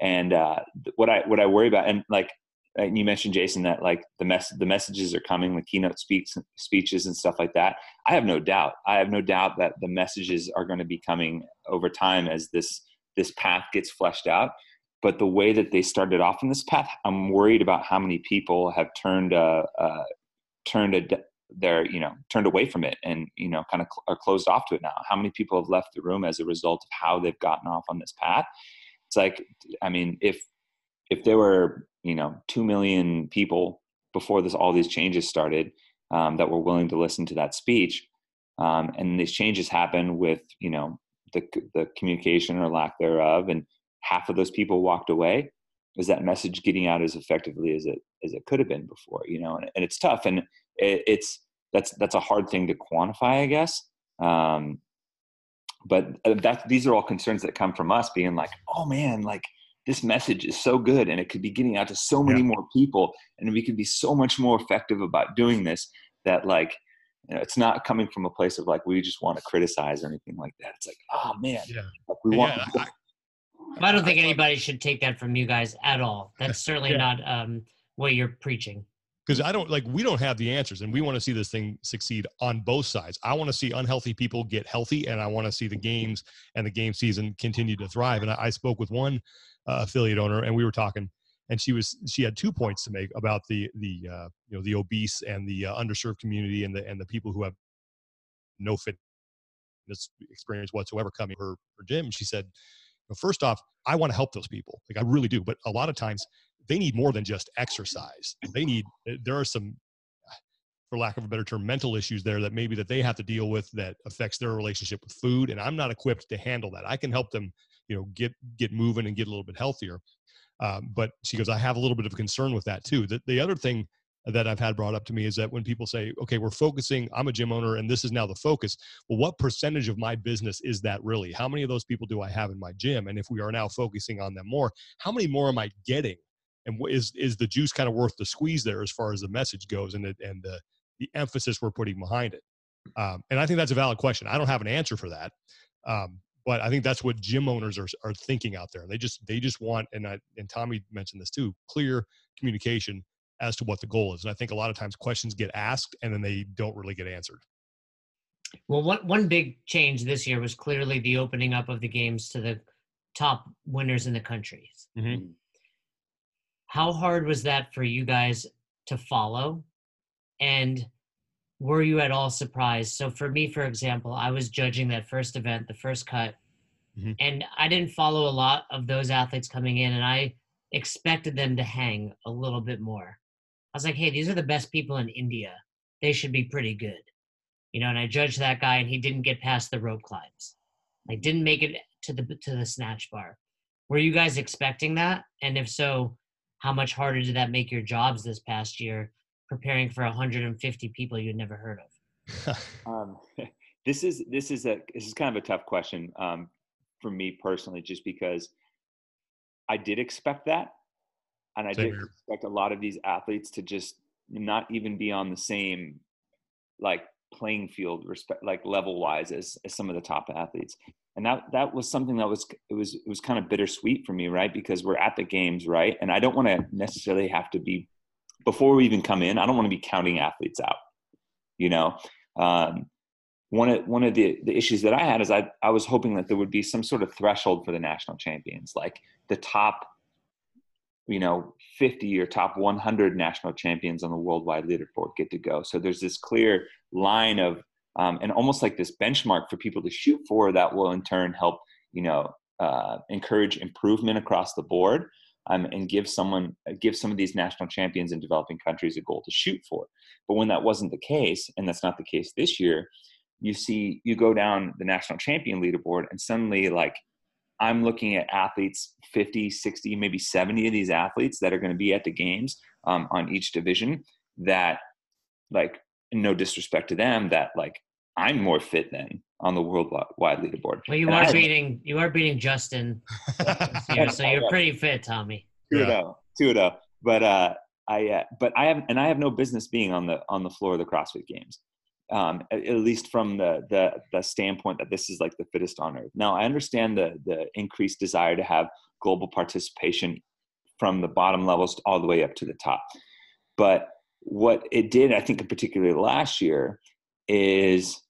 and uh, what i what i worry about and like and you mentioned Jason that like the mess the messages are coming, the keynote speaks speeches and stuff like that. I have no doubt. I have no doubt that the messages are going to be coming over time as this this path gets fleshed out. But the way that they started off in this path, I'm worried about how many people have turned uh, uh turned a, their you know turned away from it and you know kind of cl- are closed off to it now. How many people have left the room as a result of how they've gotten off on this path? It's like I mean if if there were you know 2 million people before this all these changes started um, that were willing to listen to that speech um, and these changes happen with you know the the communication or lack thereof and half of those people walked away is that message getting out as effectively as it as it could have been before you know and, and it's tough and it, it's that's that's a hard thing to quantify i guess um, but uh, that these are all concerns that come from us being like oh man like this message is so good and it could be getting out to so many yeah. more people and we could be so much more effective about doing this that like you know, it's not coming from a place of like we just want to criticize or anything like that it's like oh man yeah. like we want yeah, I, I don't think anybody should take that from you guys at all that's certainly yeah. not um, what you're preaching because I don't like we don't have the answers, and we want to see this thing succeed on both sides. I want to see unhealthy people get healthy, and I want to see the games and the game season continue to thrive. And I, I spoke with one uh, affiliate owner, and we were talking, and she was she had two points to make about the the uh, you know the obese and the uh, underserved community and the and the people who have no fitness experience whatsoever coming her, her gym. She said, first off, I want to help those people, like I really do, but a lot of times they need more than just exercise. They need there are some for lack of a better term mental issues there that maybe that they have to deal with that affects their relationship with food and i'm not equipped to handle that. I can help them you know get get moving and get a little bit healthier. Um, but she goes i have a little bit of concern with that too. The, the other thing that i've had brought up to me is that when people say okay we're focusing i'm a gym owner and this is now the focus well what percentage of my business is that really? How many of those people do i have in my gym? And if we are now focusing on them more how many more am i getting and is is the juice kind of worth the squeeze there as far as the message goes and the, and the the emphasis we're putting behind it. Um, and i think that's a valid question. I don't have an answer for that um, but i think that's what gym owners are, are thinking out there. They just they just want and I, and tommy mentioned this too clear communication as to what the goal is and i think a lot of times questions get asked and then they don't really get answered. Well one, one big change this year was clearly the opening up of the games to the top winners in the countries mm-hmm how hard was that for you guys to follow? And were you at all surprised? So for me for example i was judging that first event the first cut mm-hmm. and i didn't follow a lot of those athletes coming in and i expected them to hang a little bit more. I was like hey these are the best people in india. They should be pretty good. You know and i judged that guy and he didn't get past the rope climbs. Like didn't make it to the to the snatch bar. Were you guys expecting that? And if so how much harder did that make your jobs this past year preparing for 150 people you'd never heard of? um, this is this is a this is kind of a tough question um, for me personally, just because I did expect that, and I same did here. expect a lot of these athletes to just not even be on the same like playing field respect like level wise as, as some of the top athletes. And that that was something that was it was it was kind of bittersweet for me right? Because we're at the games right? And i don't want to necessarily have to be before we even come in i don't want to be counting athletes out you know? Um, one of one of the, the issues that i had is I, I was hoping that there would be some sort of threshold for the national champions like the top you know 50 or top 100 national champions on the worldwide leaderboard get to go. So there's this clear line of um, and almost like this benchmark for people to shoot for that will in turn help you know uh, encourage improvement across the board um, and give someone give some of these national champions in developing countries a goal to shoot for. But when that wasn't the case and that's not the case this year you see you go down the national champion leaderboard and suddenly like i'm looking at athletes 50 60 maybe 70 of these athletes that are going to be at the games um, on each division that like no disrespect to them that like I'm more fit than on the worldwide leaderboard. Well, you and are I, beating you are beating Justin, year, so you're pretty fit, Tommy. Two yeah. two oh. But uh, I uh, but I have and I have no business being on the on the floor of the CrossFit Games. Um, at, at, least from the, the the standpoint that this is like the fittest on earth. Now I understand the the increased desire to have global participation from the bottom levels all the way up to the top, but what it did, I think, particularly last year, is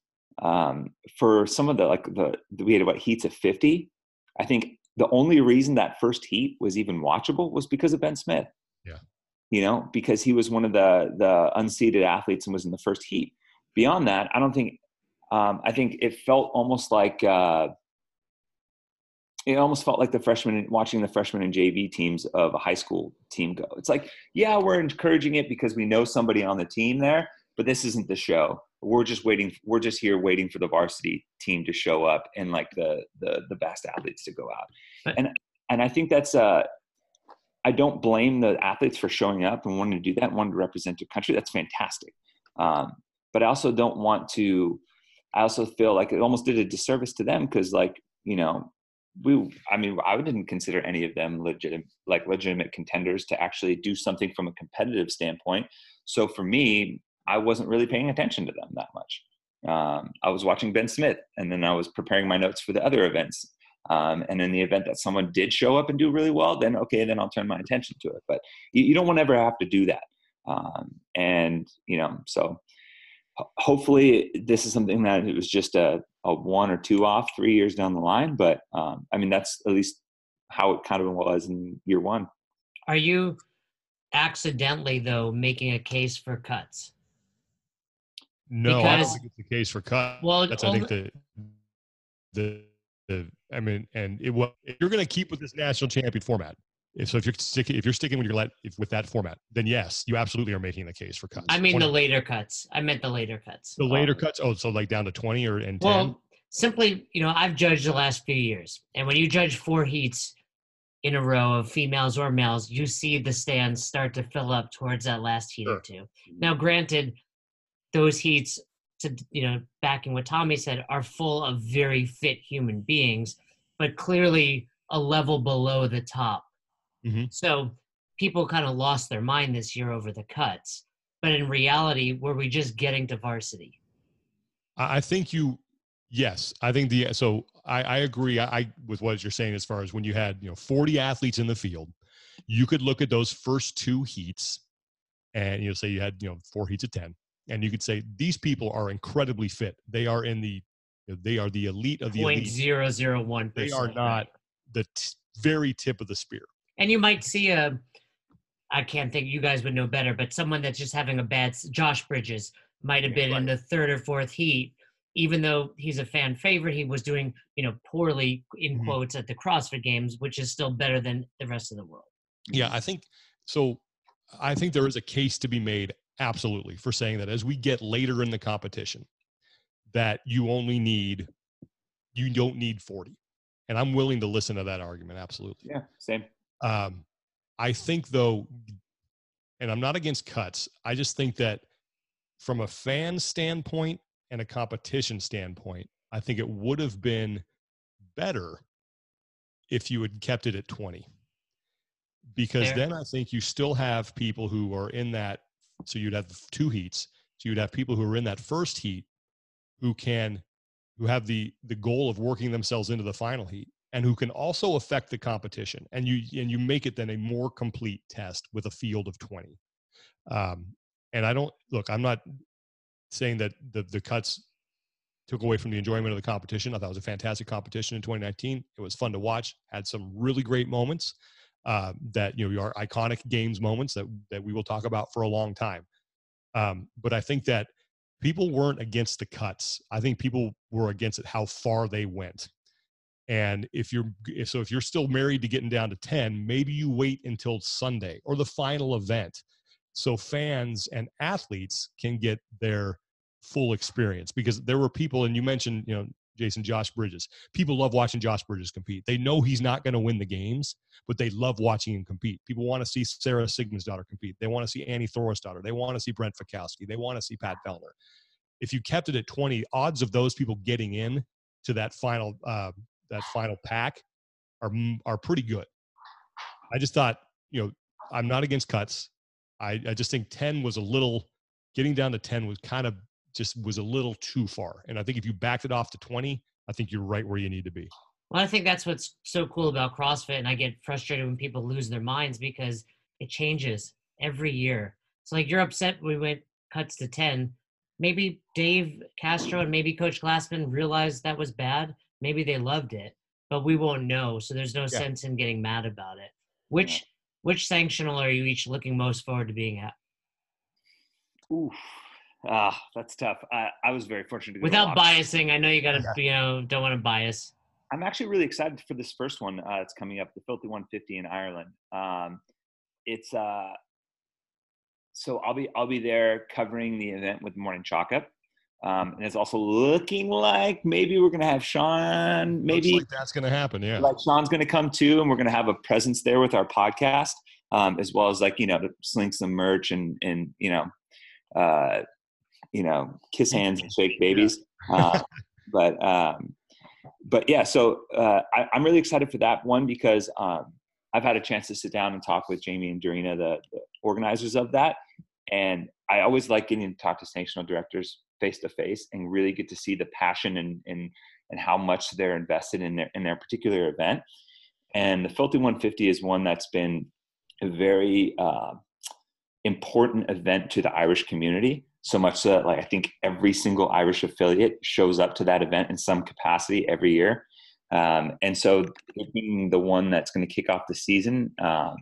um, for some of the like the we had about heats of 50 i think the only reason that first heat was even watchable was because of ben smith. Yeah. You know because he was one of the the unseeded athletes and was in the first heat. Beyond that i don't think um, i think it felt almost like uh, it almost felt like the freshman watching the freshman and JV teams of a high school team go. It's like, yeah, we're encouraging it because we know somebody on the team there, but this isn't the show. We're just waiting. We're just here waiting for the varsity team to show up and like the the the best athletes to go out. And and I think that's uh I don't blame the athletes for showing up and wanting to do that and wanting to represent their country. That's fantastic. Um, but I also don't want to. I also feel like it almost did a disservice to them because, like, you know, we. I mean, I didn't consider any of them legitimate, like legitimate contenders to actually do something from a competitive standpoint. So for me, I wasn't really paying attention to them that much. Um, I was watching Ben Smith, and then I was preparing my notes for the other events. Um, and in the event that someone did show up and do really well, then okay, then I'll turn my attention to it. But you, you don't want to ever have to do that. Um, and you know, so hopefully this is something that it was just a, a one or two off three years down the line. But um, I mean, that's at least how it kind of was in year one. Are you accidentally though making a case for cuts? No, because, I don't think it's the case for cut. Well, that's I think the the the I mean, and it was you're going to keep with this national champion format. If, so if you're sticking if you're sticking with your let if, with that format, then yes, you absolutely are making the case for cuts. I mean 20. the later cuts. I meant the later cuts. The later um, cuts. Oh, so like down to twenty or and 10? well, 10? simply, you know, I've judged the last few years, and when you judge four heats in a row of females or males, you see the stands start to fill up towards that last heat sure. or two. Now, granted, those heats to you know backing what tommy said are full of very fit human beings but clearly a level below the top mm-hmm. so people kind of lost their mind this year over the cuts but in reality were we just getting to varsity i think you yes i think the so i, I agree I, I with what you're saying as far as when you had you know 40 athletes in the field you could look at those first two heats and you know say you had you know four heats of 10 and you could say these people are incredibly fit. They are in the they are the elite of the elite. Zero zero one. They are not the t- very tip of the spear. And you might see a, I can't think you guys would know better, but someone that's just having a bad. Josh Bridges might have been right. in the third or fourth heat, even though he's a fan favorite. He was doing you know poorly in mm-hmm. quotes at the CrossFit Games, which is still better than the rest of the world. Yeah, I think so. I think there is a case to be made absolutely for saying that as we get later in the competition that you only need you don't need 40 and i'm willing to listen to that argument absolutely yeah same um, i think though and i'm not against cuts i just think that from a fan standpoint and a competition standpoint i think it would have been better if you had kept it at 20 because Fair. then i think you still have people who are in that so you'd have two heats. So you'd have people who are in that first heat who can who have the the goal of working themselves into the final heat and who can also affect the competition and you and you make it then a more complete test with a field of 20 um, and i don't look i'm not saying that the the cuts took away from the enjoyment of the competition i thought it was a fantastic competition in 2019 it was fun to watch had some really great moments uh, that you know are iconic games moments that that we will talk about for a long time. Um, but I think that people weren't against the cuts. I think people were against it how far they went. And if you're so if you're still married to getting down to 10, maybe you wait until Sunday or the final event so fans and athletes can get their full experience because there were people and you mentioned you know Jason, Josh Bridges. People love watching Josh Bridges compete. They know he's not going to win the games, but they love watching him compete. People want to see Sara Sigmundsdottir compete. They want to see Annie Thorisdottir. They want to see Brent Fikowski. They want to see Pat Vellner. If you kept it at 20, odds of those people getting in to that final uh, that final pack are are pretty good. I just thought, you know, I'm not against cuts. I, I just think 10 was a little getting down to 10 was kind of just was a little too far. And I think if you backed it off to 20, I think you're right where you need to be. Well, I think that's what's so cool about CrossFit. And I get frustrated when people lose their minds because it changes every year. So, like, you're upset we went cuts to 10. Maybe Dave Castro and maybe Coach Glassman realized that was bad. Maybe they loved it, but we won't know. So, there's no yeah. sense in getting mad about it. Which which sanctional are you each looking most forward to being at? Ooh, Ah, that's tough. I, I was very fortunate to Without biasing, I know you got to, you know, don't want to bias. I'm actually really excited for this first one. Uh, it's coming up, the Filthy 150 in Ireland. Um, it's uh, so I'll be I'll be there covering the event with Morning Chalk Up. Um, and it's also looking like maybe we're going to have Sean. Maybe like that's going to happen. Yeah, like Sean's going to come too, and we're going to have a presence there with our podcast, um, as well as like you know to sling some merch and and you know, uh, you know, kiss hands and shake babies. Yeah. uh, but um, but yeah, so uh, I, am really excited for that one because um, I've had a chance to sit down and talk with Jamie and Dorina, the, the organizers of that, and I always like getting to talk to sanctional directors face to face and really get to see the passion and, and and how much they're invested in their in their particular event. And the Filthy 150 is one that's been a very uh, important event to the Irish community. So much so that like I think every single Irish affiliate shows up to that event in some capacity every year. Um, and so being the one that's going to kick off the season, um,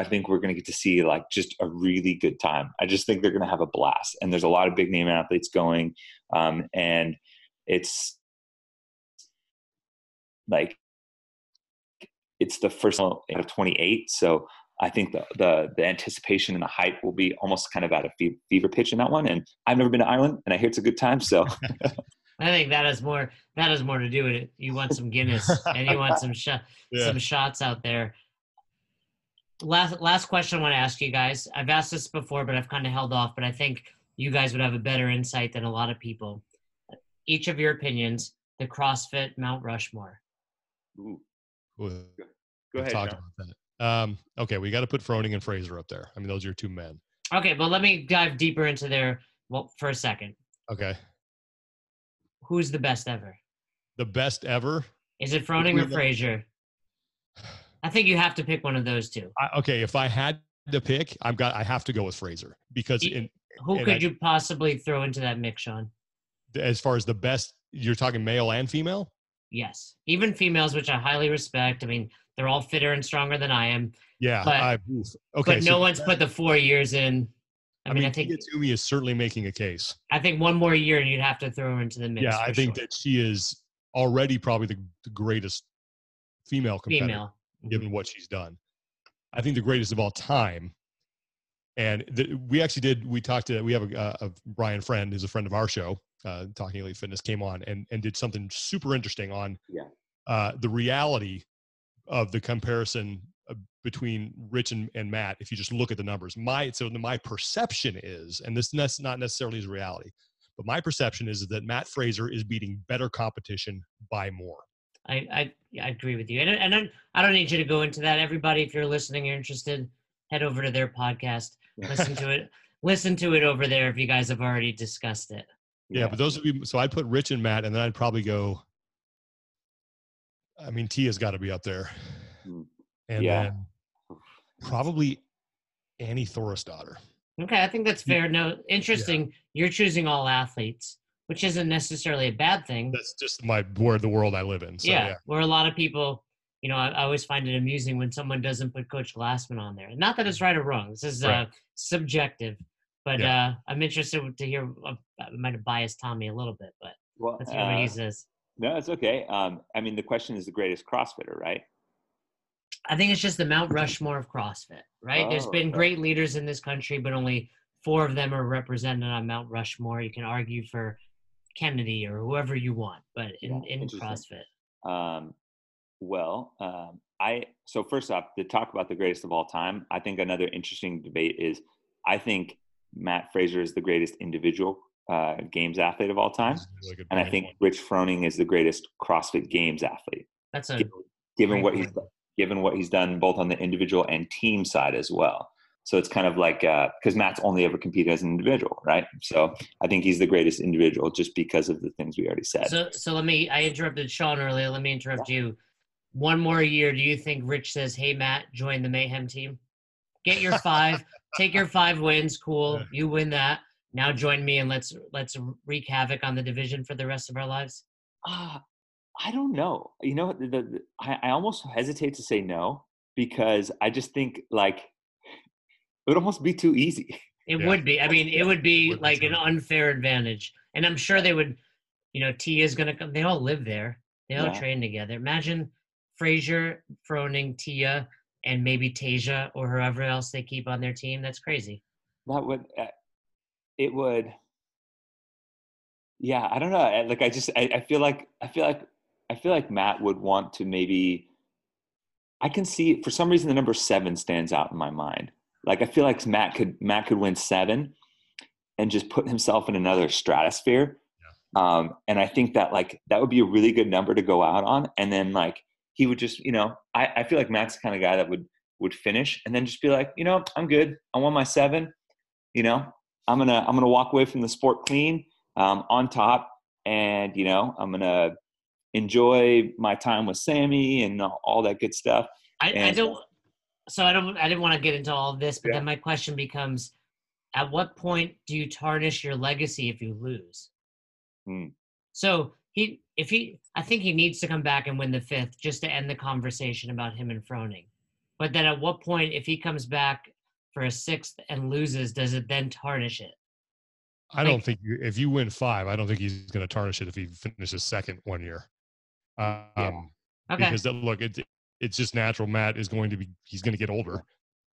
I think we're going to get to see like just a really good time. I just think they're going to have a blast, and there's a lot of big name athletes going, um, and it's like it's the first out of 28. So I think the, the the anticipation and the hype will be almost kind of at a fever pitch in that one. And I've never been to Ireland, and I hear it's a good time. So. I think that has more that has more to do with it. You want some Guinness and you want some shot yeah. some shots out there last last question I want to ask you guys. I've asked this before, but I've kind of held off. But I think you guys would have a better insight than a lot of people. Each of your opinions. The CrossFit Mount Rushmore. Ooh. Go ahead. Talk about that. Um, okay, we got to put Froning and Fraser up there. I mean, those are your two men. Okay, well, let me dive deeper into there. Well, for a second. Okay. Who's the best ever? The best ever? Is it Froning or Fraser? I think you have to pick one of those two. I, okay, if I had to pick, I've got I have to go with Fraser because in, who could I, you possibly throw into that mix, Sean? As far as the best, you're talking male and female. Yes, even females, which I highly respect. I mean, they're all fitter and stronger than I am. Yeah, but, I, okay. But so no one's put the four years in. I, I mean, mean, I think Toomey is certainly making a case. I think one more year and you'd have to throw her into the mix. Yeah, I think sure. that she is already probably the, the greatest female competitor. Female given what she's done. I think the greatest of all time. And the, we actually did. We talked to. We have a, a Brian Friend who's a friend of our show, uh, Talking Elite Fitness, came on and and did something super interesting on yeah. uh, the reality of the comparison uh, between Rich and, and Matt. If you just look at the numbers, my so my perception is, and this that's not necessarily is reality, but my perception is that Matt Fraser is beating better competition by more. I, I, I agree with you. And, and I, I don't need you to go into that. Everybody, if you're listening, you're interested, head over to their podcast, listen to it, listen to it over there if you guys have already discussed it. Yeah, but those would be so I'd put Rich and Matt, and then I'd probably go. I mean, Tia's got to be up there, hmm. and yeah. then probably Annie Thorisdottir. Okay, I think that's fair. No, interesting. Yeah. You're choosing all athletes which isn't necessarily a bad thing. That's just my where the world I live in. So, yeah, yeah, where a lot of people, you know, I, I, always find it amusing when someone doesn't put Coach Glassman on there. Not that it's right or wrong. This is uh, right. uh, subjective, but yeah. uh, I'm interested to hear. Uh, I might have biased Tommy a little bit, but well, let's hear what he uh, says. No, it's okay. Um, I mean, the question is the greatest CrossFitter, right? I think it's just the Mount Rushmore of CrossFit, right? Oh, There's been okay. great leaders in this country, but only four of them are represented on Mount Rushmore. You can argue for Kennedy or whoever you want, but in, yeah, in CrossFit? Um, well, um, I so first off, to talk about the greatest of all time, I think another interesting debate is I think Matt Fraser is the greatest individual uh, games athlete of all time, and I think one. Rich Froning is the greatest CrossFit Games athlete. That's a given, given what he's given what he's done both on the individual and team side as well. So it's kind of like because uh, Matt's only ever competed as an individual, right? So I think he's the greatest individual just because of the things we already said. So, so let me. I interrupted Sean earlier. Let me interrupt yeah. you. One more year. Do you think Rich says, "Hey Matt, join the Mayhem team. Get your five. take your five wins. Cool. You win that. Now join me and let's let's wreak havoc on the division for the rest of our lives." Uh, I don't know. You know, the, the, I, I almost hesitate to say no because I just think like would almost be too easy. It yeah. would be. I mean, it would be like an unfair advantage. And I'm sure they would, you know, T is going to come. They all live there. They all Yeah. train together. Imagine Fraser, Froning, Tia, and maybe Tasia or whoever else they keep on their team. That's crazy. that would uh, it would yeah i don't know I- like i just I, I feel like i feel like i feel like matt would want to maybe i can see for some reason the number seven stands out in my mind like i feel like matt could matt could win seven and just put himself in another stratosphere. Um and i think that like that would be a really good number to go out on. And then like he would just you know i i feel like matt's the kind of guy that would would finish and then just be like you know i'm good. I won my seven. You know i'm gonna i'm gonna walk away from the sport clean um, on top and you know i'm gonna enjoy my time with sammy and all all that good stuff. I, I don't. So I don't. I didn't want to get into all of this, but Yeah. then my question becomes: At what point do you tarnish your legacy if you lose? Hmm. So he, if he, I think he needs to come back and win the fifth just to end the conversation about him and Froning. But then, at what point, if he comes back for a sixth and loses, does it then tarnish it? I don't think you, if you win five, I don't think he's going to tarnish it if he finishes second one year. Um, Okay. Because look, it, it's just natural. Matt is going to be he's going to get older,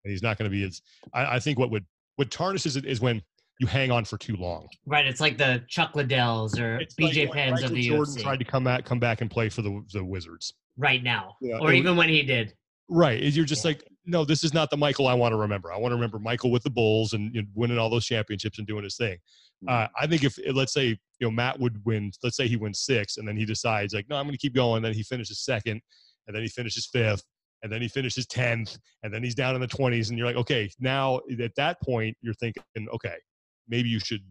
and he's not going to be as. I, I think what would what tarnishes it is when you hang on for too long. right. It's like the Chuck Liddells or It's BJ like Penns of Michael the Jordan UFC tried to come back come back and play for the the Wizards. right now, Yeah, or even when he did. Right. You're just Yeah. like, no, this is not the Michael I want to remember. I want to remember Michael with the Bulls and you know, winning all those championships and doing his thing. Uh, I think if let's say you know Matt would win, let's say he wins six, and then he decides like, no, I'm going to keep going. Then he finishes second, and then he finishes fifth, and then he finishes tenth, and then he's down in the twenties, and you're like, okay, now at that point you're thinking, okay, maybe you should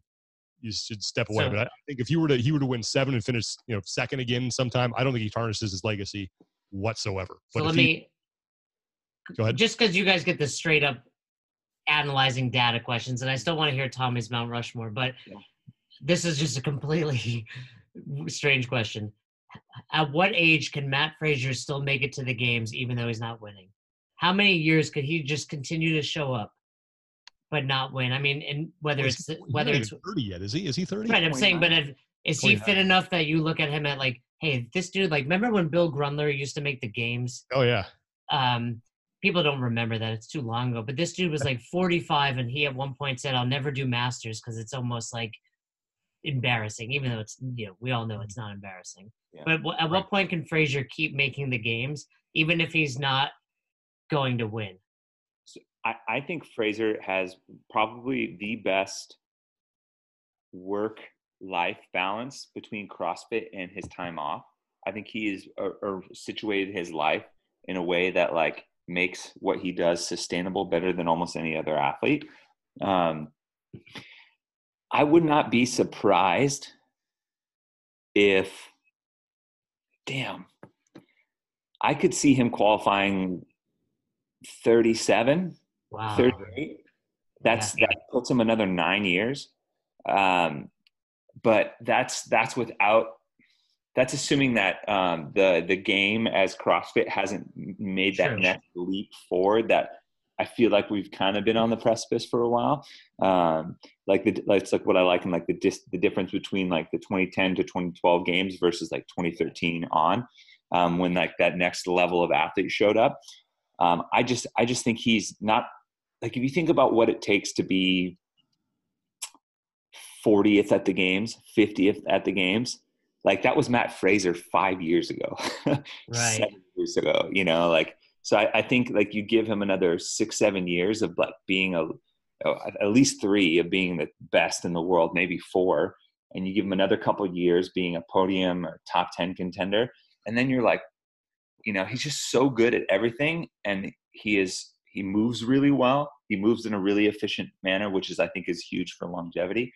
you should step away. So- but I think if you were to he were to win seven and finish you know second again sometime, I don't think he tarnishes his legacy whatsoever. So But let if he, me Go ahead. just because you guys get the straight up analyzing data questions, and I still want to hear Tommy's Mount Rushmore, but this is just a completely strange question. At what age can Matt Fraser still make it to the games even though he's not winning? How many years could he just continue to show up but not win? I mean, and whether Well, it's he's- he's whether not it's 30 yet, is he? Is he 30? right, I'm saying, but if, is he fit enough that you look at him at like, hey, this dude, like, remember when Bill Grundler used to make the games? Oh yeah. um people don't remember that it's too long ago but this dude was like 45 and he at one point said i'll never do masters because it's almost like embarrassing even though it's you know we all know it's not embarrassing Yeah. but at what point can fraser keep making the games even if he's not going to win I, I think Fraser has probably the best work life balance between CrossFit and his time off. I think he is or, or situated his life in a way that like makes what he does sustainable better than almost any other athlete. Um, I would not be surprised if, damn, I could see him qualifying 37 wow. 38 that's that puts him another nine years. Um, but that's that's without that's assuming that um, the the game as CrossFit hasn't made that next leap forward that I feel like we've kind of been on the precipice for a while. Um, like the it's like what I like in like the dis, the difference between like the 2010 to 2012 games versus like 2013 on um, when like that next level of athlete showed up. Um, I just I just think he's not like if you think about what it takes to be 40th at the games, 50th at the games, like that was Matt Fraser five years ago, right seven years ago, you know, like, so I, I think like you give him another six, seven years of like being a, at least three of being the best in the world, maybe four, and you give him another couple years being a podium or top 10 contender. And then you're like, you know, he's just so good at everything. And he is, he moves really well. He moves in a really efficient manner, which is, I think, is huge for longevity.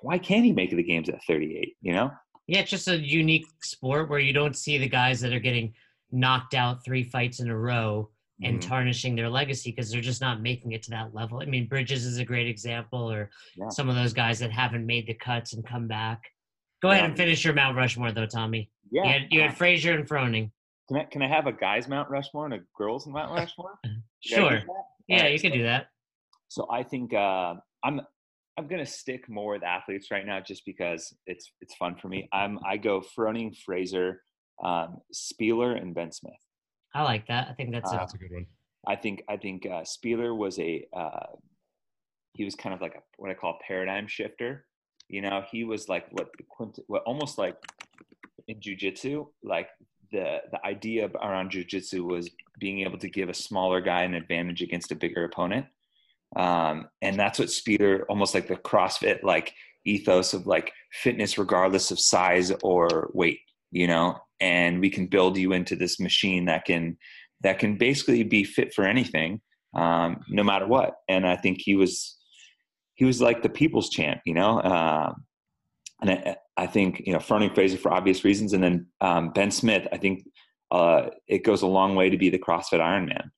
Why can't he make the games at 38? You know? yeah it's just a unique sport where you don't see the guys that are getting knocked out three fights in a row and Mhm. tarnishing their legacy because they're just not making it to that level. I mean, Bridges is a great example, or Yeah. some of those guys that haven't made the cuts and come back. Go ahead and finish your Mount Rushmore, though, Tommy. yeah. You had, you had uh, Fraser and Froning. can I can I have a guys Mount Rushmore and a girls Mount Rushmore? Can Sure. Yeah, Alright, you so- do that. So I think uh, I'm I'm gonna stick more with athletes right now, just because it's it's fun for me. I'm I go Froning, Fraser, um, Spealler and Ben Smith. I like that. I think that's, uh, a, that's a good one. I think I think uh, Spealler was a uh, he was kind of like a, what I call a paradigm shifter. You know, he was like what what almost like in jujitsu, like the the idea around jujitsu was being able to give a smaller guy an advantage against a bigger opponent. Um, and that's what Spealler, almost like the CrossFit like ethos of like fitness regardless of size or weight, you know, and we can build you into this machine that can that can basically be fit for anything, um, no matter what. And I think he was he was like the people's champ, you know. Um, and I, I, think you know Froning Fraser for obvious reasons, and then um, Ben Smith. I think uh, it goes a long way to be the CrossFit Ironman,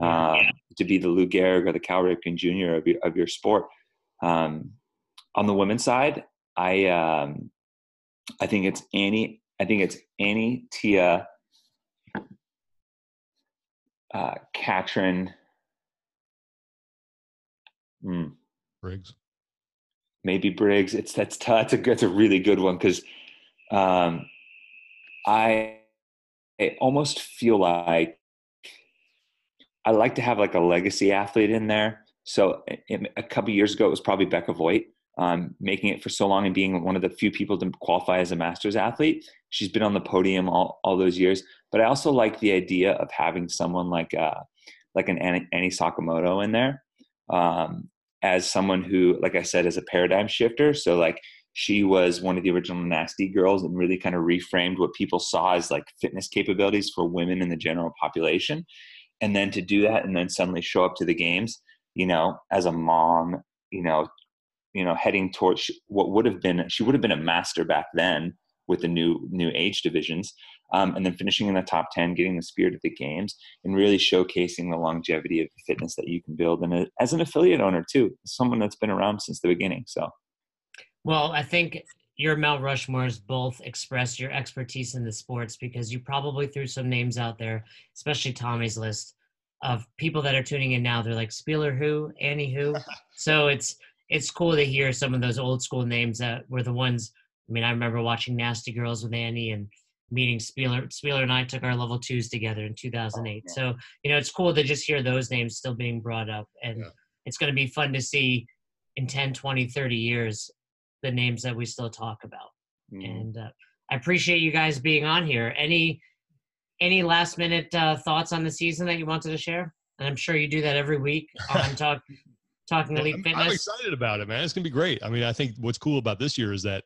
uh, to be the Lou Gehrig or the Cal Ripken Jr. of your, of your sport. Um, on the women's side, I um, I think it's Annie. I think it's Annie Tia, uh, Katrin. Mm. Briggs. Maybe Briggs. It's that's that's a that's a really good one because um, I, I almost feel like I like to have like a legacy athlete in there. So a couple years ago, it was probably Becca Voigt, um, making it for so long and being one of the few people to qualify as a masters athlete. She's been on the podium all, all those years. But I also like the idea of having someone like uh, like an Annie, Sakamoto in there um, as someone who, like I said, is a paradigm shifter. So like she was one of the original nasty girls and really kind of reframed what people saw as like fitness capabilities for women in the general population and then to do that and then suddenly show up to the games you know as a mom you know you know heading towards what would have been she would have been a master back then with the new new age divisions um, and then finishing in the top 10 getting the spirit of the games and really showcasing the longevity of the fitness that you can build and as an affiliate owner too someone that's been around since the beginning so well i think your Mount Rushmores both express your expertise in the sports because you probably threw some names out there, especially Tommy's list of people that are tuning in now. They're like Spealler who, Annie who. so it's it's cool to hear some of those old school names that were the ones. I mean, I remember watching Nasty Girls with Annie and meeting Spealler. Spealler and I took our level twos together in 2008. Oh, so you know, it's cool to just hear those names still being brought up, and yeah. it's going to be fun to see in 10, 20, 30 years the names that we still talk about. Mm. And uh, I appreciate you guys being on here. Any any last minute uh, thoughts on the season that you wanted to share? And I'm sure you do that every week on talk talking elite fitness. I'm excited about it, man. It's gonna be great. I mean, I think what's cool about this year is that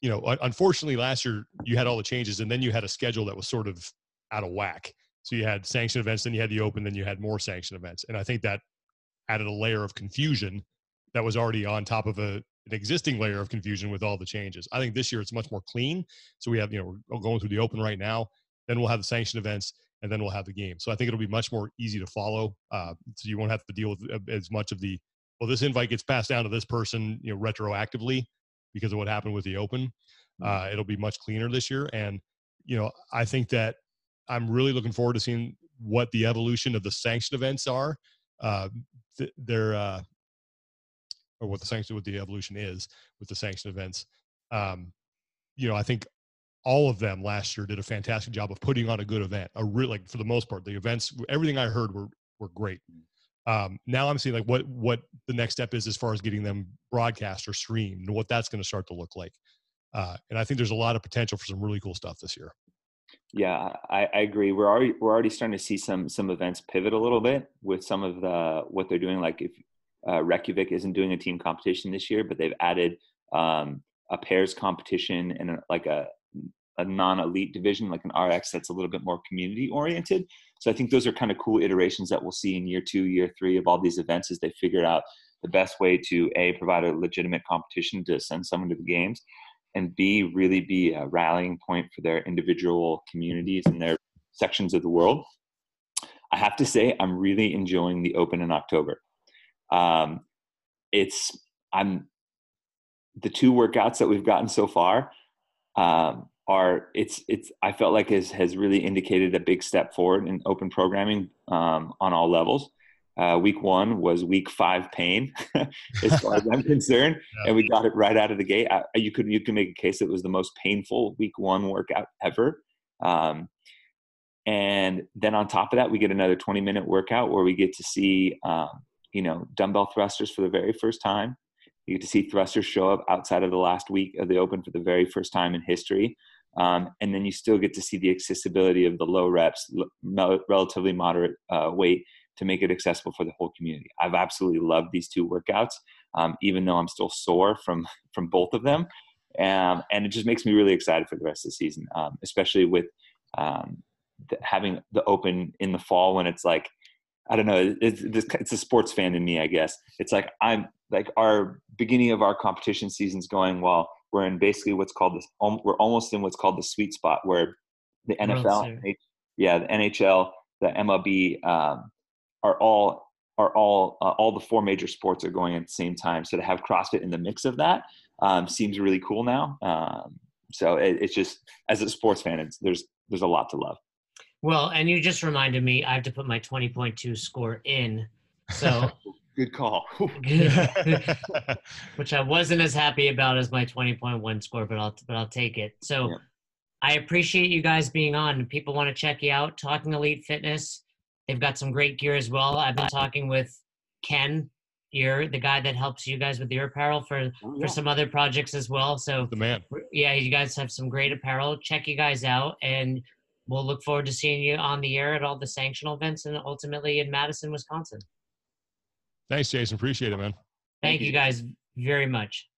you know, unfortunately, last year you had all the changes, and then you had a schedule that was sort of out of whack. So you had sanctioned events, then you had the open, then you had more sanctioned events, and I think that added a layer of confusion that was already on top of a an existing layer of confusion with all the changes. I think this year it's much more clean. So we have, you know, we're going through the open right now. Then we'll have the sanction events, and then we'll have the game. So I think it'll be much more easy to follow. Uh, so you won't have to deal with uh, as much of the well, this invite gets passed down to this person, you know, retroactively because of what happened with the open. Mm. Uh, it'll be much cleaner this year, and you know, I think that I'm really looking forward to seeing what the evolution of the sanction events are. Uh, th- they're uh, or what the sanction what the evolution is with the sanction events. Um, you know, I think all of them last year did a fantastic job of putting on a good event. A real like for the most part, the events, everything I heard were were great. Um, now I'm seeing like what what the next step is as far as getting them broadcast or streamed and what that's going to start to look like. Uh, and I think there's a lot of potential for some really cool stuff this year. Yeah, I, I, agree. We're already we're already starting to see some some events pivot a little bit with some of the what they're doing. Like if uh, Reykjavik isn't doing a team competition this year, but they've added um, a pairs competition and a, like a, a non-elite division, like an RX that's a little bit more community oriented. So I think those are kind of cool iterations that we'll see in year two, year three of all these events as they figure out the best way to a provide a legitimate competition to send someone to the games, and b really be a rallying point for their individual communities and their sections of the world. I have to say, I'm really enjoying the Open in October. Um, it's I'm the two workouts that we've gotten so far um, are it's it's I felt like has has really indicated a big step forward in open programming um, on all levels. Uh, week one was week five pain, as far as I'm concerned, yeah. and we got it right out of the gate. I, you could you could make a case it was the most painful week one workout ever. Um, and then on top of that, we get another 20 minute workout where we get to see, um, you know, dumbbell thrusters for the very first time. You get to see thrusters show up outside of the last week of the Open for the very first time in history. Um, and then you still get to see the accessibility of the low reps, relatively moderate uh, weight to make it accessible for the whole community. I've absolutely loved these two workouts, um, even though I'm still sore from from both of them, um, and it just makes me really excited for the rest of the season, um, especially with um, the, having the Open in the fall when it's like. I don't know. It's, it's a sports fan in me, I guess. It's like I'm like our beginning of our competition season's going well we're in basically what's called this we're almost in what's called the sweet spot where the NFL yeah the NHL the MLB um, are all are all uh, all the four major sports are going at the same time so to have CrossFit in the mix of that um, seems really cool now um, so it, it's just as a sports fan it's, there's there's a lot to love well and you just reminded me I have to put my 20.2 score in so Good call. Which I wasn't as happy about as my 20.1 score, but I'll but I'll take it. So yeah. I appreciate you guys being on. People want to check you out. Talking Elite Fitness. They've got some great gear as well. I've been talking with Ken, you're the guy that helps you guys with your apparel for oh, yeah. for some other projects as well. So the man. Yeah, you guys have some great apparel. Check you guys out and we'll look forward to seeing you on the air at all the sanctional events and ultimately in Madison, Wisconsin. Thanks, Jason. Appreciate it, man. Thank, Thank you guys very much.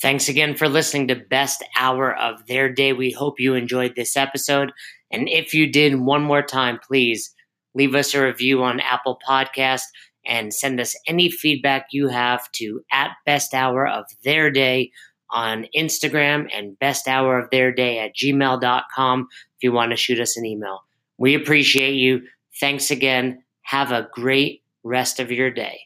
Thanks again for listening to Best Hour of Their Day. We hope you enjoyed this episode. And if you did, one more time, please leave us a review on Apple Podcast and send us any feedback you have to at Best Hour of Their Day on Instagram and Best Hour of Their Day at gmail.com if you want to shoot us an email. We appreciate you. Thanks again. Have a great rest of your day.